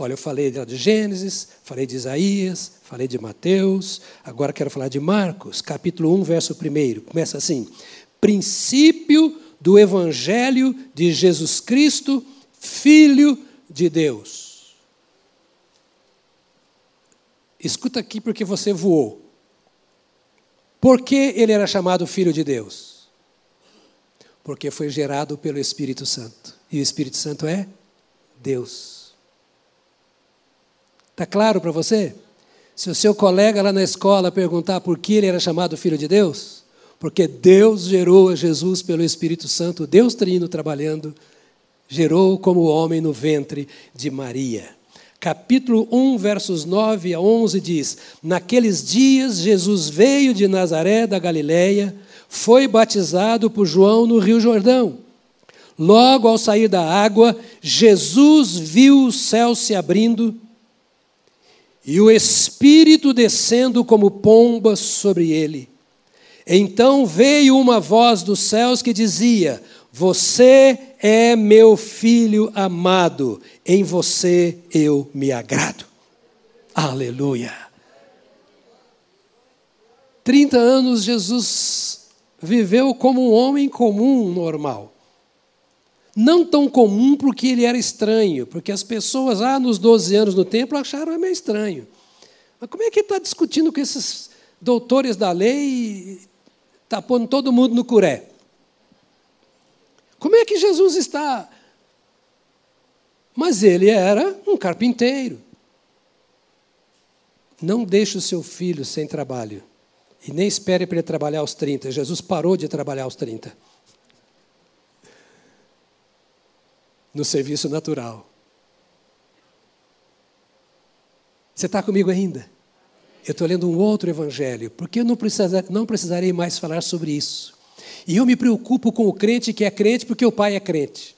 Olha, eu falei de Gênesis, falei de Isaías, falei de Mateus, agora quero falar de Marcos, capítulo 1, verso 1. Começa assim: princípio do Evangelho de Jesus Cristo, Filho de Deus. Escuta aqui porque você voou. Por que ele era chamado Filho de Deus? Porque foi gerado pelo Espírito Santo. E o Espírito Santo é Deus. Está claro para você? Se o seu colega lá na escola perguntar por que ele era chamado Filho de Deus, porque Deus gerou a Jesus pelo Espírito Santo, Deus trino trabalhando, gerou como homem no ventre de Maria. Capítulo 1, versos 9 a 11 diz: Naqueles dias Jesus veio de Nazaré da Galileia, foi batizado por João no Rio Jordão. Logo ao sair da água, Jesus viu o céu se abrindo e o Espírito descendo como pomba sobre ele. Então veio uma voz dos céus que dizia: Você é meu filho amado, em você eu me agrado. Aleluia. 30 anos Jesus viveu como um homem comum, normal. Não tão comum porque ele era estranho, porque as pessoas lá nos 12 anos no templo acharam meio estranho. Mas como é que ele está discutindo com esses doutores da lei e está pondo todo mundo no curé? Como é que Jesus está? Mas ele era um carpinteiro. Não deixe o seu filho sem trabalho. E nem espere para ele trabalhar aos 30. Jesus parou de trabalhar aos 30. No serviço natural. Você está comigo ainda? Eu estou lendo um outro evangelho, porque eu não, não precisarei mais falar sobre isso. E eu me preocupo com o crente que é crente porque o pai é crente.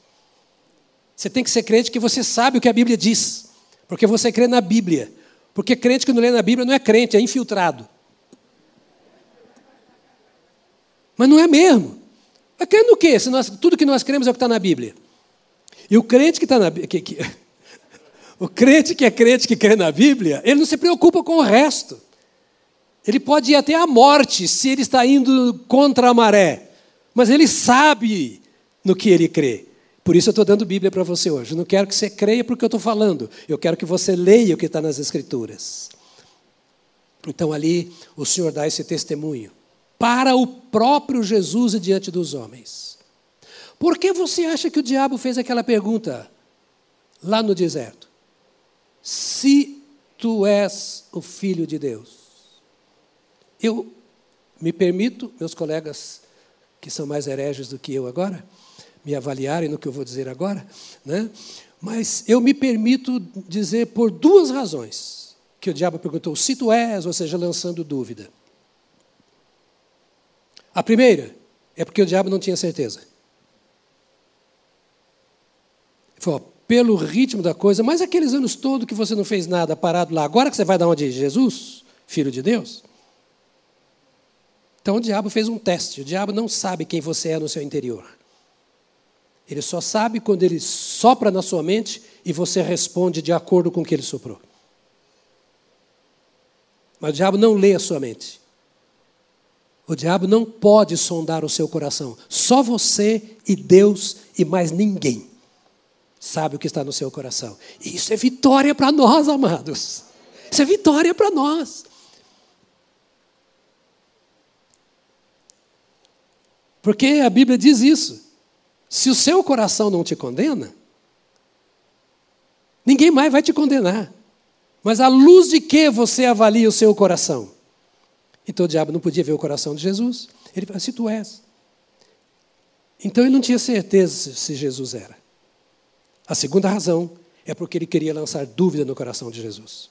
Você tem que ser crente que você sabe o que a Bíblia diz, porque você crê na Bíblia. Porque crente que não lê na Bíblia não é crente, é infiltrado. Mas não é mesmo. Vai crer no quê? Se nós, tudo que nós cremos é o que está na Bíblia. E o crente que está na que, que, o crente que é crente que crê na Bíblia, ele não se preocupa com o resto. Ele pode ir até a morte se ele está indo contra a maré, mas ele sabe no que ele crê. Por isso eu estou dando Bíblia para você hoje. Eu não quero que você creia porque eu estou falando, eu quero que você leia o que está nas Escrituras. Então ali o Senhor dá esse testemunho para o próprio Jesus e diante dos homens. Por que você acha que o diabo fez aquela pergunta lá no deserto? Se tu és o filho de Deus. Eu me permito, meus colegas que são mais hereges do que eu agora, me avaliarem no que eu vou dizer agora, né? mas eu me permito dizer por duas razões que o diabo perguntou: se tu és, ou seja, lançando dúvida. A primeira é porque o diabo não tinha certeza. Ele falou: pelo ritmo da coisa, mas aqueles anos todos que você não fez nada parado lá, agora que você vai dar onde? Jesus, filho de Deus? Então o diabo fez um teste. O diabo não sabe quem você é no seu interior. Ele só sabe quando ele sopra na sua mente e você responde de acordo com o que ele soprou. Mas o diabo não lê a sua mente. O diabo não pode sondar o seu coração. Só você e Deus e mais ninguém sabe o que está no seu coração. E isso é vitória para nós, amados. Isso é vitória para nós. Porque a Bíblia diz isso. Se o seu coração não te condena, ninguém mais vai te condenar. Mas à luz de que você avalia o seu coração? Então o diabo não podia ver o coração de Jesus. Ele falou: se tu és. Então ele não tinha certeza se Jesus era. A segunda razão é porque ele queria lançar dúvida no coração de Jesus.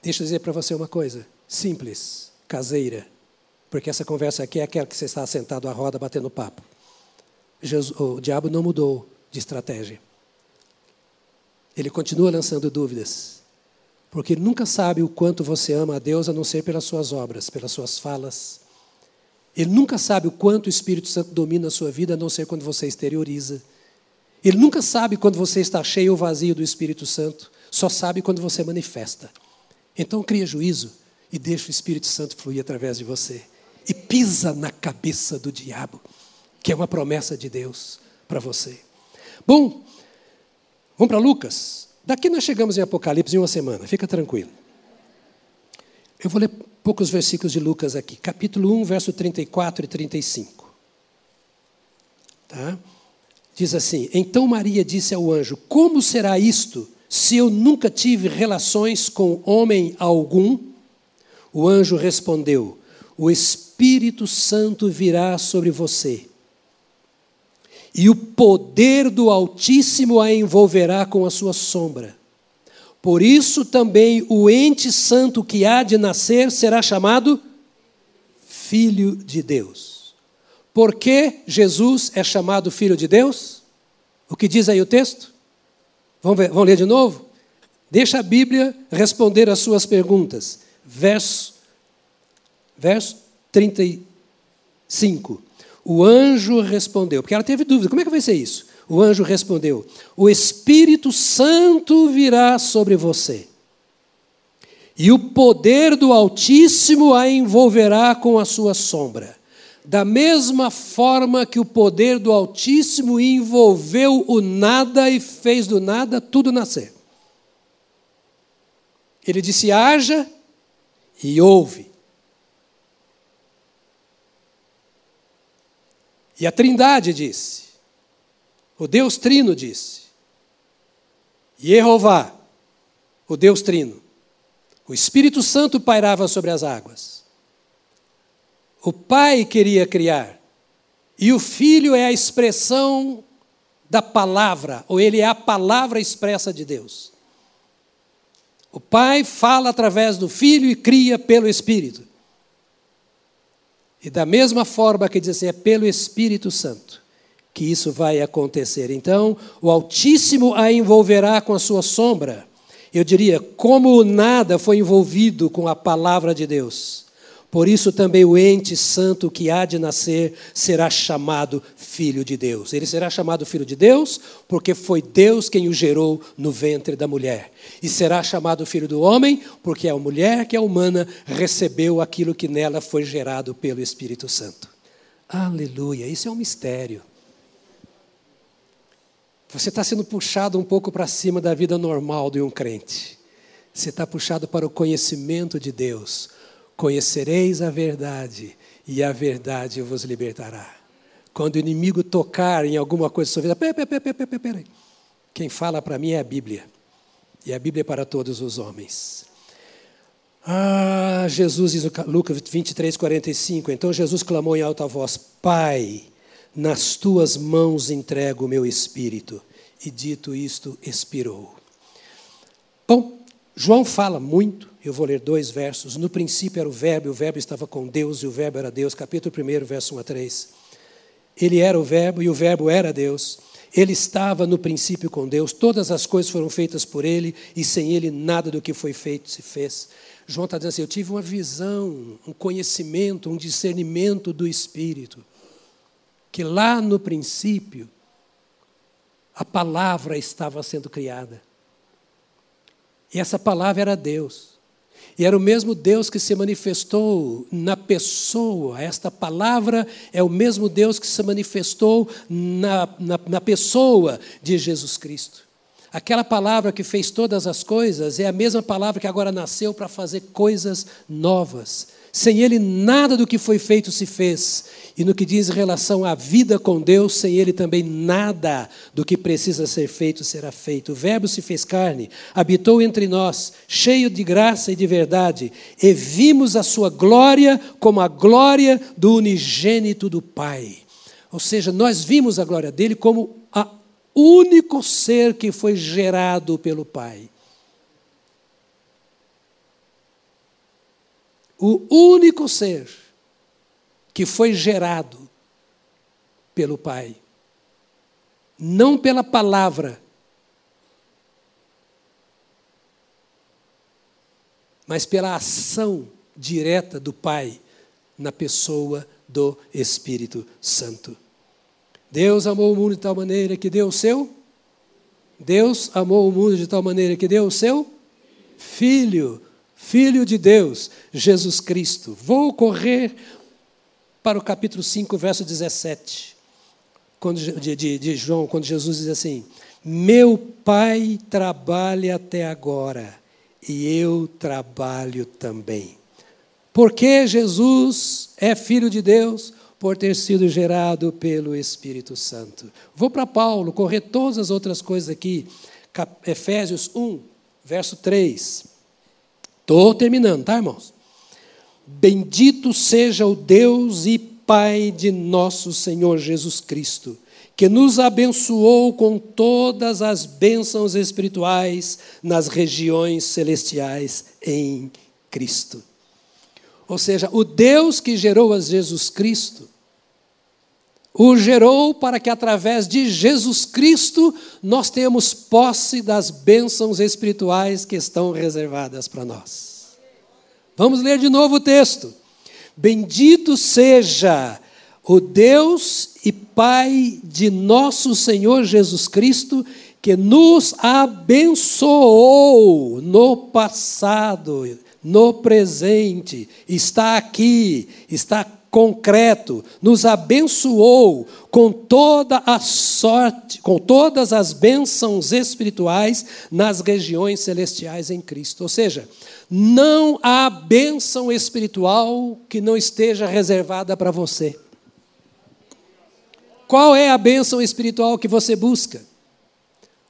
Deixa eu dizer para você uma coisa simples, caseira, porque essa conversa aqui é aquela que você está sentado à roda batendo papo. Jesus, o diabo não mudou de estratégia. Ele continua lançando dúvidas. Porque ele nunca sabe o quanto você ama a Deus a não ser pelas suas obras, pelas suas falas. Ele nunca sabe o quanto o Espírito Santo domina a sua vida a não ser quando você exterioriza. Ele nunca sabe quando você está cheio ou vazio do Espírito Santo, só sabe quando você manifesta. Então cria juízo e deixa o Espírito Santo fluir através de você. E pisa na cabeça do diabo, que é uma promessa de Deus para você. Bom, vamos para Lucas. Daqui nós chegamos em Apocalipse em uma semana, fica tranquilo. Eu vou ler poucos versículos de Lucas aqui, capítulo 1, verso 34 e 35. Tá? Diz assim: Então Maria disse ao anjo: Como será isto, se eu nunca tive relações com homem algum? O anjo respondeu: O Espírito Santo virá sobre você e o poder do Altíssimo a envolverá com a sua sombra. Por isso também o ente santo que há de nascer será chamado Filho de Deus. Por que Jesus é chamado Filho de Deus? O que diz aí o texto? Vamos, ver, vamos ler de novo? Deixa a Bíblia responder as suas perguntas. Verso, verso 35. O anjo respondeu, porque ela teve dúvida: como é que vai ser isso? O anjo respondeu: O Espírito Santo virá sobre você, e o poder do Altíssimo a envolverá com a sua sombra. Da mesma forma que o poder do Altíssimo envolveu o nada e fez do nada tudo nascer. Ele disse: haja e ouve. E a Trindade disse, o Deus Trino disse, Jeová, o Deus Trino, o Espírito Santo pairava sobre as águas. O Pai queria criar, e o Filho é a expressão da palavra, ou ele é a palavra expressa de Deus. O Pai fala através do Filho e cria pelo Espírito. E da mesma forma que diz assim, é pelo Espírito Santo que isso vai acontecer. Então, o Altíssimo a envolverá com a sua sombra. Eu diria, como o nada foi envolvido com a palavra de Deus. Por isso também o ente santo que há de nascer será chamado filho de Deus. Ele será chamado filho de Deus porque foi Deus quem o gerou no ventre da mulher. E será chamado filho do homem porque a mulher que é humana recebeu aquilo que nela foi gerado pelo Espírito Santo. Aleluia, isso é um mistério. Você está sendo puxado um pouco para cima da vida normal de um crente. Você está puxado para o conhecimento de Deus Conhecereis a verdade, e a verdade vos libertará. Quando o inimigo tocar em alguma coisa da sua vida, pera, pera, pera, pera, pera. quem fala para mim é a Bíblia. E a Bíblia é para todos os homens. Ah, Jesus diz Lucas 23, 45. Então Jesus clamou em alta voz: Pai, nas tuas mãos entrego o meu espírito. E dito isto, expirou. Bom, João fala muito, eu vou ler dois versos. No princípio era o Verbo, e o Verbo estava com Deus, e o Verbo era Deus. Capítulo 1, verso 1 a 3. Ele era o Verbo, e o Verbo era Deus. Ele estava no princípio com Deus, todas as coisas foram feitas por Ele, e sem Ele nada do que foi feito se fez. João está dizendo assim: Eu tive uma visão, um conhecimento, um discernimento do Espírito, que lá no princípio, a palavra estava sendo criada. E essa palavra era Deus. E era o mesmo Deus que se manifestou na pessoa. Esta palavra é o mesmo Deus que se manifestou na, na, na, pessoa de Jesus Cristo. Aquela palavra que fez todas as coisas é a mesma palavra que agora nasceu para fazer coisas novas. Sem ele, nada do que foi feito se fez. E no que diz relação à vida com Deus, sem ele também nada do que precisa ser feito será feito. O Verbo se fez carne, habitou entre nós, cheio de graça e de verdade, e vimos a sua glória como a glória do unigênito do Pai. Ou seja, nós vimos a glória dele como o único ser que foi gerado pelo Pai. o único ser que foi gerado pelo Pai, não pela palavra, mas pela ação direta do Pai na pessoa do Espírito Santo. Deus amou o mundo de tal maneira que deu o seu Deus amou o mundo de tal maneira que deu o seu filho Filho de Deus, Jesus Cristo. Vou correr para o capítulo 5, verso 17, quando, de, de, de João, quando Jesus diz assim: Meu Pai trabalha até agora, e eu trabalho também. Porque Jesus é filho de Deus, por ter sido gerado pelo Espírito Santo. Vou para Paulo, correr todas as outras coisas aqui. Efésios 1, verso 3. Estou terminando, tá, irmãos? Bendito seja o Deus e Pai de nosso Senhor Jesus Cristo, que nos abençoou com todas as bênçãos espirituais nas regiões celestiais em Cristo. Ou seja, o Deus que gerou a Jesus Cristo o gerou para que através de Jesus Cristo nós tenhamos posse das bênçãos espirituais que estão reservadas para nós. Vamos ler de novo o texto. Bendito seja o Deus e Pai de nosso Senhor Jesus Cristo, que nos abençoou no passado, no presente, está aqui, está concreto, nos abençoou com toda a sorte, com todas as bênçãos espirituais nas regiões celestiais em Cristo. Ou seja, não há bênção espiritual que não esteja reservada para você. Qual é a bênção espiritual que você busca?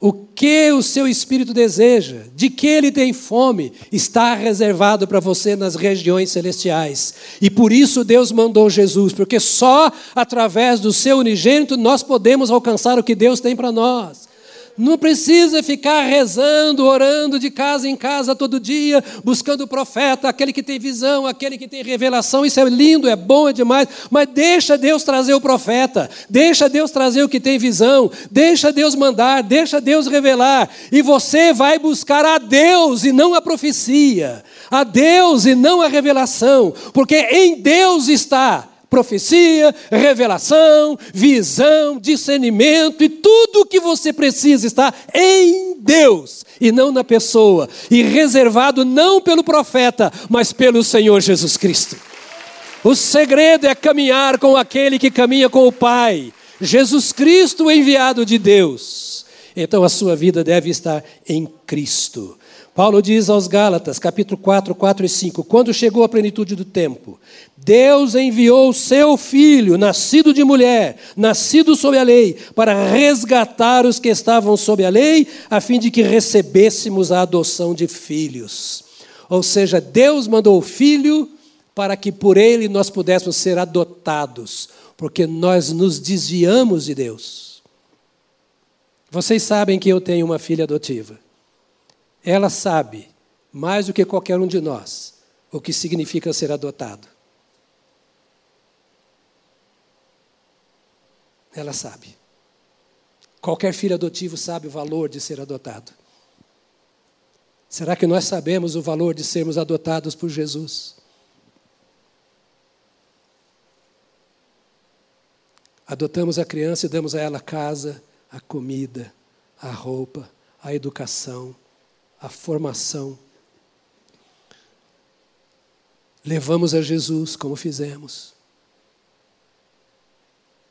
O que o seu espírito deseja, de que ele tem fome, está reservado para você nas regiões celestiais. E por isso Deus mandou Jesus, porque só através do seu unigênito nós podemos alcançar o que Deus tem para nós. Não precisa ficar rezando, orando de casa em casa todo dia, buscando o profeta, aquele que tem visão, aquele que tem revelação. Isso é lindo, é bom, é demais. Mas deixa Deus trazer o profeta, deixa Deus trazer o que tem visão, deixa Deus mandar, deixa Deus revelar. E você vai buscar a Deus e não a profecia, a Deus e não a revelação, porque em Deus está profecia, revelação, visão, discernimento e tudo o que você precisa está em Deus e não na pessoa, e reservado não pelo profeta, mas pelo Senhor Jesus Cristo. O segredo é caminhar com aquele que caminha com o Pai, Jesus Cristo, enviado de Deus. Então a sua vida deve estar em Cristo. Paulo diz aos Gálatas, capítulo 4, 4 e 5: Quando chegou a plenitude do tempo, Deus enviou o seu filho, nascido de mulher, nascido sob a lei, para resgatar os que estavam sob a lei, a fim de que recebêssemos a adoção de filhos. Ou seja, Deus mandou o filho para que por ele nós pudéssemos ser adotados, porque nós nos desviamos de Deus. Vocês sabem que eu tenho uma filha adotiva. Ela sabe, mais do que qualquer um de nós, o que significa ser adotado. Ela sabe. Qualquer filho adotivo sabe o valor de ser adotado. Será que nós sabemos o valor de sermos adotados por Jesus? Adotamos a criança e damos a ela a casa, a comida, a roupa, a educação, a formação. Levamos a Jesus como fizemos.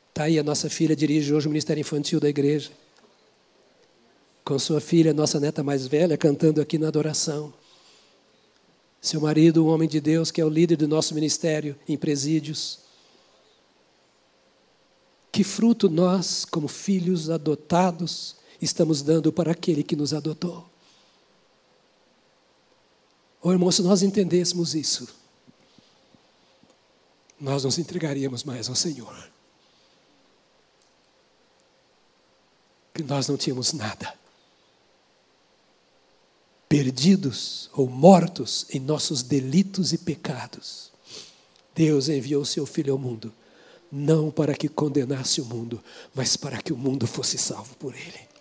Está aí a nossa filha dirige hoje o Ministério Infantil da igreja. Com sua filha, nossa neta mais velha, cantando aqui na adoração. Seu marido, um homem de Deus, que é o líder do nosso ministério em presídios. Que fruto nós, como filhos adotados, estamos dando para aquele que nos adotou? Oh, irmão, se nós entendêssemos isso, nós nos entregaríamos mais ao Senhor. Que nós não tínhamos nada. Perdidos ou mortos em nossos delitos e pecados, Deus enviou seu Filho ao mundo, não para que condenasse o mundo, mas para que o mundo fosse salvo por Ele.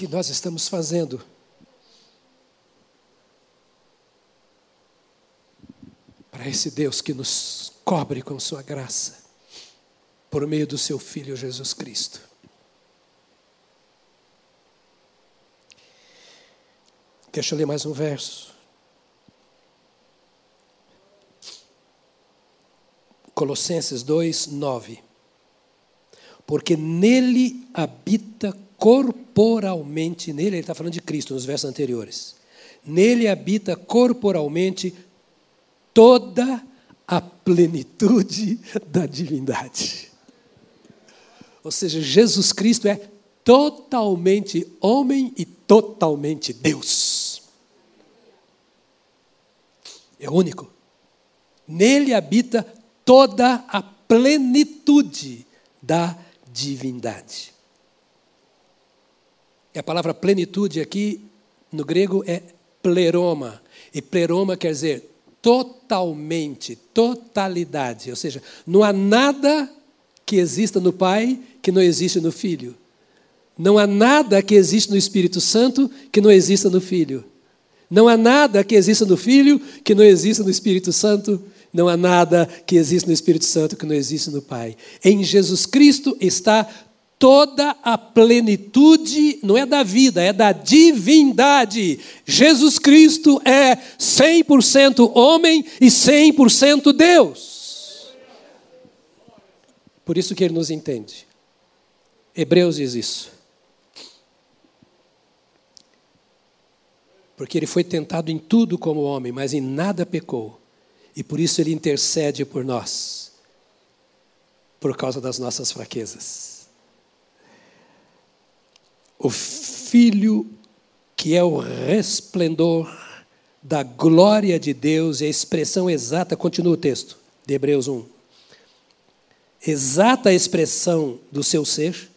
Que nós estamos fazendo para esse Deus que nos cobre com Sua graça, por meio do Seu Filho Jesus Cristo. Deixa eu ler mais um verso. Colossenses 2, 9. Porque nele habita corporalmente nele, ele está falando de Cristo nos versos anteriores. Nele habita corporalmente toda a plenitude da divindade. Ou seja, Jesus Cristo é totalmente homem e totalmente Deus. É único. Nele habita toda a plenitude da divindade. E a palavra plenitude aqui no grego é pleroma. E pleroma quer dizer totalmente, totalidade. Ou seja, não há nada que exista no Pai que não existe no Filho. Não há nada que existe no Espírito Santo que não exista no Filho. Não há nada que exista no Filho que não exista no Espírito Santo. Não há nada que exista no Espírito Santo que não exista no Pai. Em Jesus Cristo está toda a plenitude, não é da vida, é da divindade. Jesus Cristo é 100% homem e 100% Deus. Por isso que ele nos entende. Hebreus diz isso. Porque ele foi tentado em tudo como homem, mas em nada pecou. E por isso ele intercede por nós, por causa das nossas fraquezas o Filho que é o resplendor da glória de Deus e a expressão exata, continua o texto de Hebreus 1. Exata expressão do seu ser,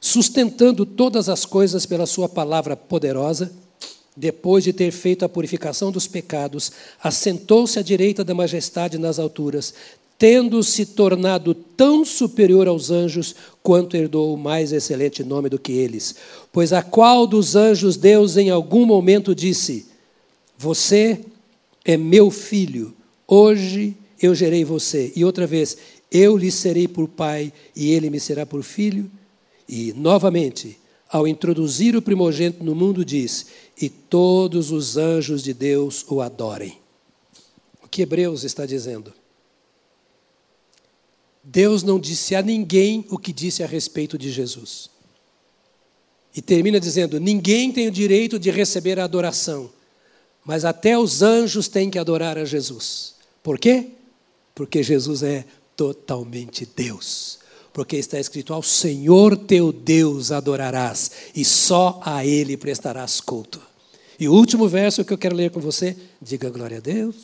sustentando todas as coisas pela sua palavra poderosa, depois de ter feito a purificação dos pecados, assentou-se à direita da majestade nas alturas, tendo se tornado tão superior aos anjos quanto herdou o mais excelente nome do que eles. Pois a qual dos anjos Deus em algum momento disse: você é meu filho, hoje eu gerei você. E outra vez, eu lhe serei por pai e ele me será por filho. E, novamente, ao introduzir o primogênito no mundo, diz: E todos os anjos de Deus o adorem. O que Hebreus está dizendo? Deus não disse a ninguém o que disse a respeito de Jesus. E termina dizendo: ninguém tem o direito de receber a adoração, mas até os anjos têm que adorar a Jesus. Por quê? Porque Jesus é totalmente Deus. Porque está escrito: Ao Senhor teu Deus adorarás, e só a Ele prestarás culto. E o último verso que eu quero ler com você, diga glória a Deus.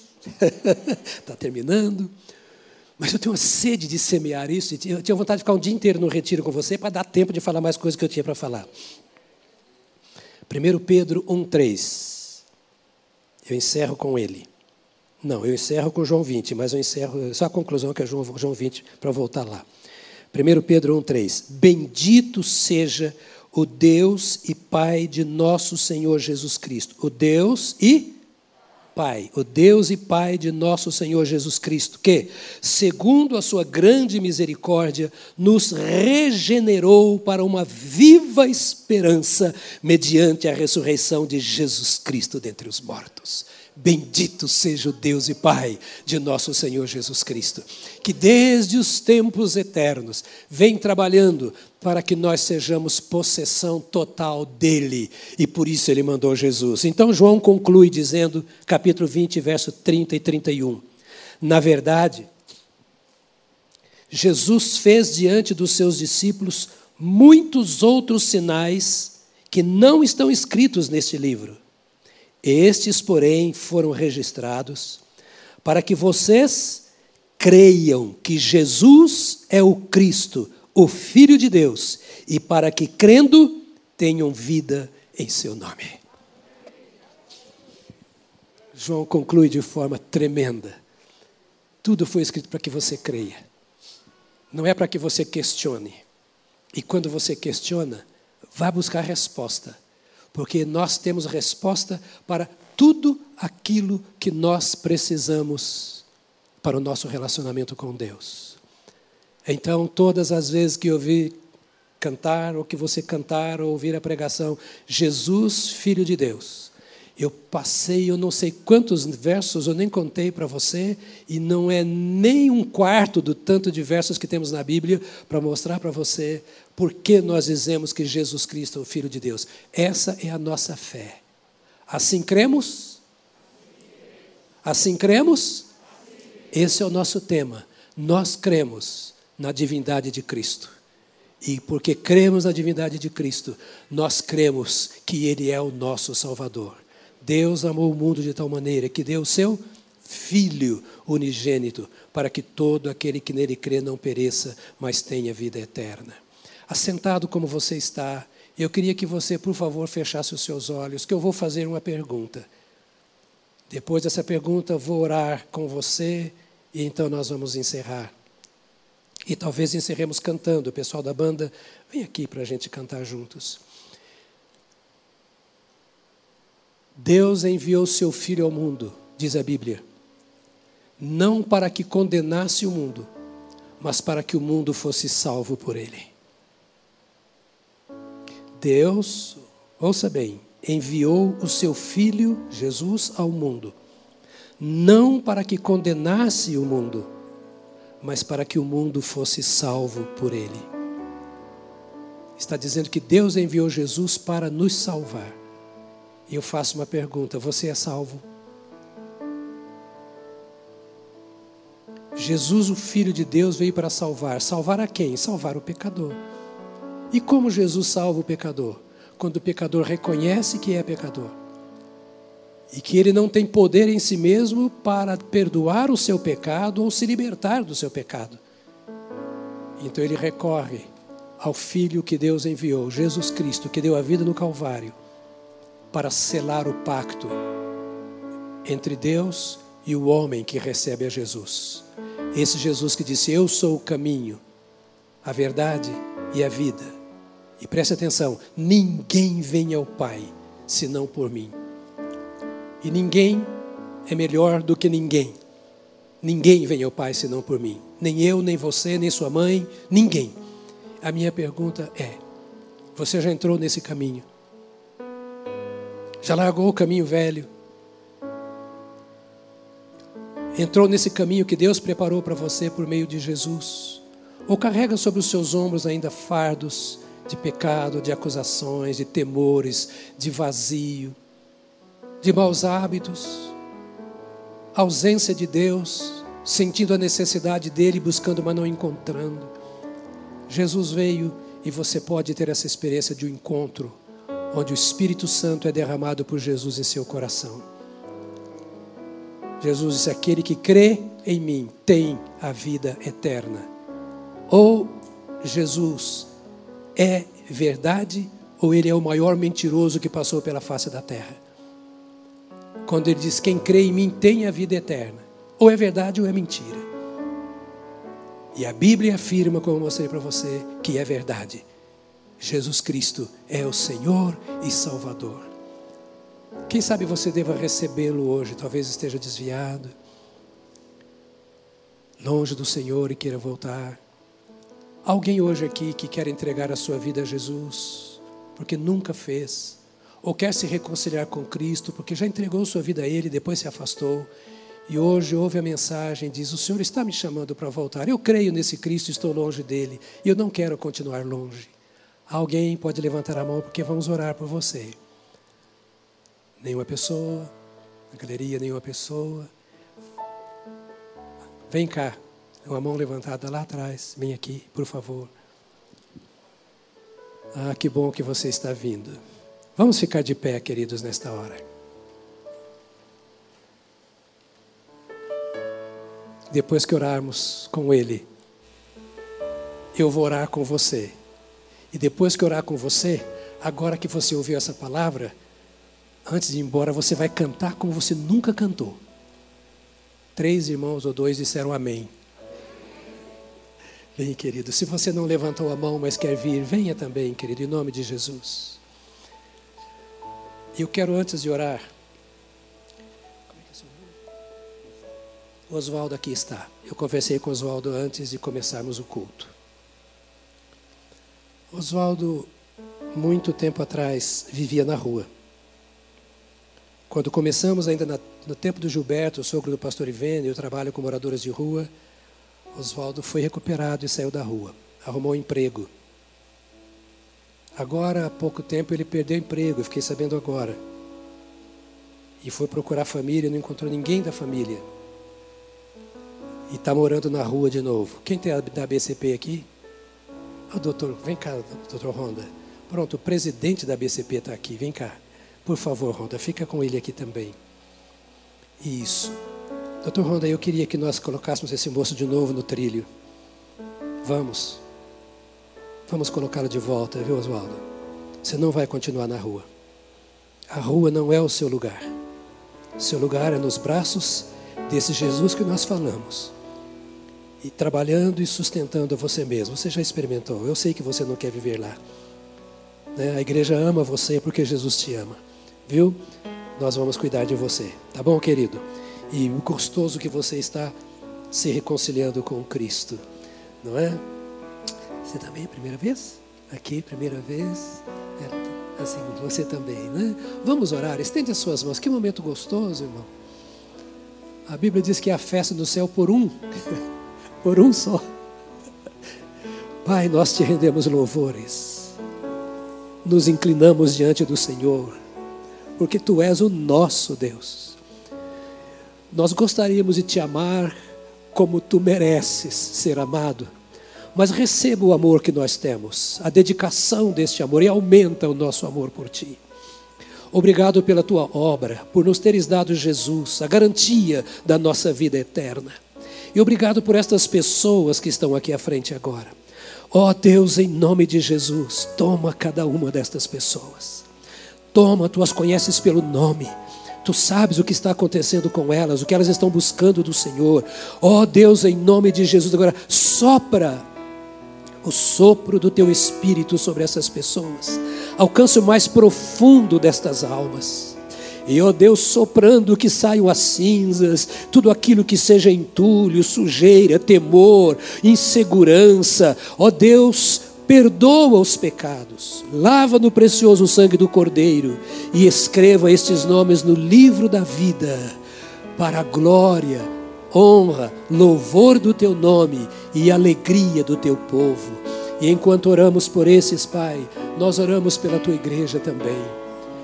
Está terminando. Mas eu tenho uma sede de semear isso. Eu tinha vontade de ficar um dia inteiro no retiro com você para dar tempo de falar mais coisas que eu tinha para falar. 1 Pedro 1,3. Eu encerro com ele. Não, eu encerro com João 20, mas eu encerro, só a conclusão que é João, João 20, para voltar lá. 1 Pedro 1,3: Bendito seja o Deus e Pai de nosso Senhor Jesus Cristo. O Deus e Pai, o Deus e Pai de nosso Senhor Jesus Cristo, que, segundo a sua grande misericórdia, nos regenerou para uma viva esperança mediante a ressurreição de Jesus Cristo dentre os mortos. Bendito seja o Deus e Pai de nosso Senhor Jesus Cristo, que desde os tempos eternos vem trabalhando para que nós sejamos possessão total dele, e por isso ele mandou Jesus. Então João conclui dizendo, capítulo 20, verso 30 e 31. Na verdade, Jesus fez diante dos seus discípulos muitos outros sinais que não estão escritos neste livro estes, porém, foram registrados para que vocês creiam que Jesus é o Cristo, o Filho de Deus, e para que, crendo, tenham vida em seu nome. João conclui de forma tremenda. Tudo foi escrito para que você creia. Não é para que você questione. E quando você questiona, vá buscar resposta porque nós temos resposta para tudo aquilo que nós precisamos para o nosso relacionamento com Deus. Então, todas as vezes que eu vi cantar, ou que você cantar, ou ouvir a pregação, Jesus, Filho de Deus, eu passei, eu não sei quantos versos, eu nem contei para você, e não é nem um quarto do tanto de versos que temos na Bíblia para mostrar para você por que nós dizemos que Jesus Cristo é o Filho de Deus. Essa é a nossa fé. Assim cremos? Assim cremos? Esse é o nosso tema. Nós cremos na divindade de Cristo. E porque cremos na divindade de Cristo, nós cremos que Ele é o nosso Salvador. Deus amou o mundo de tal maneira que deu o seu Filho unigênito, para que todo aquele que nele crê não pereça, mas tenha vida eterna. Assentado como você está, eu queria que você, por favor, fechasse os seus olhos, que eu vou fazer uma pergunta. Depois dessa pergunta, vou orar com você e então nós vamos encerrar. E talvez encerremos cantando. O pessoal da banda, vem aqui para a gente cantar juntos. Deus enviou seu Filho ao mundo, diz a Bíblia, não para que condenasse o mundo, mas para que o mundo fosse salvo por ele. Deus, ouça bem, enviou o seu Filho, Jesus, ao mundo, não para que condenasse o mundo, mas para que o mundo fosse salvo por ele. Está dizendo que Deus enviou Jesus para nos salvar. E eu faço uma pergunta: você é salvo? Jesus, o Filho de Deus, veio para salvar. Salvar a quem? Salvar o pecador. E como Jesus salva o pecador? Quando o pecador reconhece que é pecador e que ele não tem poder em si mesmo para perdoar o seu pecado ou se libertar do seu pecado. Então ele recorre ao Filho que Deus enviou, Jesus Cristo, que deu a vida no Calvário, para selar o pacto entre Deus e o homem que recebe a Jesus. Esse Jesus que disse: Eu sou o caminho, a verdade e a vida. E preste atenção: ninguém vem ao Pai senão por mim. E ninguém é melhor do que ninguém. Ninguém vem ao Pai senão por mim. Nem eu, nem você, nem sua mãe, ninguém. A minha pergunta é: você já entrou nesse caminho? Já largou o caminho velho? Entrou nesse caminho que Deus preparou para você por meio de Jesus? Ou carrega sobre os seus ombros ainda fardos de pecado, de acusações, de temores, de vazio, de maus hábitos, ausência de Deus, sentindo a necessidade dele, buscando, mas não encontrando. Jesus veio e você pode ter essa experiência de um encontro, onde o Espírito Santo é derramado por Jesus em seu coração. Jesus disse: Aquele que crê em mim tem a vida eterna. Ou Jesus é verdade, ou ele é o maior mentiroso que passou pela face da terra. Quando ele diz: Quem crê em mim tem a vida eterna. Ou é verdade ou é mentira. E a Bíblia afirma, como eu mostrei para você, que é verdade. Jesus Cristo é o Senhor e Salvador. Quem sabe você deva recebê-lo hoje, talvez esteja desviado, longe do Senhor e queira voltar. Alguém hoje aqui que quer entregar a sua vida a Jesus, porque nunca fez, ou quer se reconciliar com Cristo, porque já entregou sua vida a Ele depois se afastou, e hoje ouve a mensagem diz: O Senhor está me chamando para voltar. Eu creio nesse Cristo, estou longe dele, e eu não quero continuar longe. Alguém pode levantar a mão porque vamos orar por você. Nenhuma pessoa, na galeria, nenhuma pessoa. Vem cá, uma mão levantada lá atrás, vem aqui, por favor. Ah, que bom que você está vindo. Vamos ficar de pé, queridos, nesta hora. depois que orarmos com Ele, eu vou orar com você. E depois que orar com você, agora que você ouviu essa palavra, antes de ir embora, você vai cantar como você nunca cantou. Três irmãos ou dois disseram amém. Vem, querido. Se você não levantou a mão, mas quer vir, venha também, querido, em nome de Jesus. E eu quero, antes de orar, Oswaldo aqui está. Eu conversei com Oswaldo antes de começarmos o culto. Oswaldo, muito tempo atrás, vivia na rua. Quando começamos, ainda na, no tempo do Gilberto, o sogro do pastor Ivene, eu trabalho com moradores de rua, Oswaldo foi recuperado e saiu da rua. Arrumou um emprego. Agora, há pouco tempo, ele perdeu o emprego, eu fiquei sabendo agora. E foi procurar a família, não encontrou ninguém da família e está morando na rua de novo. Quem tem da BCP aqui? Ah, doutor, vem cá, doutor Ronda. Pronto, o presidente da BCP está aqui, vem cá. Por favor, Ronda, fica com ele aqui também. Isso. Doutor Ronda, eu queria que nós colocássemos esse moço de novo no trilho. Vamos. Vamos colocá-lo de volta, viu, Oswaldo? Você não vai continuar na rua. A rua não é o seu lugar. Seu lugar é nos braços desse Jesus que nós falamos e trabalhando e sustentando você mesmo. Você já experimentou. Eu sei que você não quer viver lá. Né? A igreja ama você porque Jesus te ama. Viu? Nós vamos cuidar de você. Tá bom, querido? E o gostoso que você está se reconciliando com Cristo. Não é? Você também, primeira vez? Aqui, primeira vez? É, assim, você também, né? Vamos orar. Estende as suas mãos. Que momento gostoso, irmão. A Bíblia diz que é a festa do céu por um. por um só. Pai, nós te rendemos louvores, nos inclinamos diante do Senhor, porque tu és o nosso Deus. Nós gostaríamos de te amar como tu mereces ser amado, mas receba o amor que nós temos, a dedicação deste amor e aumenta o nosso amor por ti. Obrigado pela tua obra, por nos teres dado Jesus, a garantia da nossa vida eterna. E obrigado por estas pessoas que estão aqui à frente agora. Ó oh Deus, em nome de Jesus, toma cada uma destas pessoas. Toma, tu as conheces pelo nome. Tu sabes o que está acontecendo com elas, o que elas estão buscando do Senhor. Ó oh Deus, em nome de Jesus, agora sopra o sopro do teu espírito sobre essas pessoas. Alcance o mais profundo destas almas. E, ó Deus, soprando que saiam as cinzas, tudo aquilo que seja entulho, sujeira, temor, insegurança. Ó Deus, perdoa os pecados, lava no precioso sangue do Cordeiro e escreva estes nomes no livro da vida, para a glória, honra, louvor do teu nome e alegria do teu povo. E enquanto oramos por esses, Pai, nós oramos pela tua igreja também.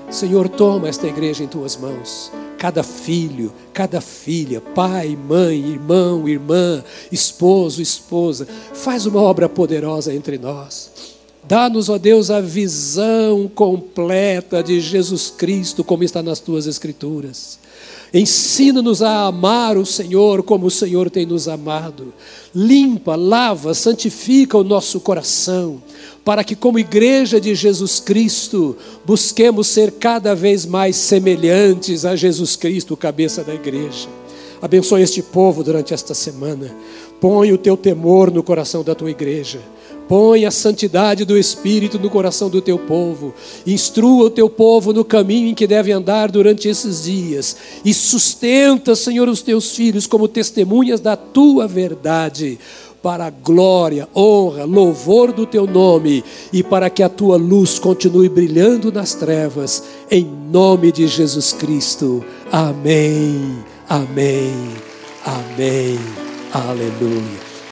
Senhor, toma esta igreja em tuas mãos. Cada filho, cada filha, pai, mãe, irmão, irmã, esposo, esposa, faz uma obra poderosa entre nós. Dá-nos, ó Deus, a visão completa de Jesus Cristo, como está nas tuas Escrituras. Ensina-nos a amar o Senhor como o Senhor tem nos amado. Limpa, lava, santifica o nosso coração para que, como igreja de Jesus Cristo, busquemos ser cada vez mais semelhantes a Jesus Cristo, cabeça da igreja. Abençoe este povo durante esta semana. Põe o teu temor no coração da tua igreja. Põe a santidade do Espírito no coração do teu povo. Instrua o teu povo no caminho em que deve andar durante esses dias. E sustenta, Senhor, os teus filhos como testemunhas da tua verdade para a glória, honra, louvor do teu nome e para que a tua luz continue brilhando nas trevas, em nome de Jesus Cristo. Amém, amém, amém, aleluia.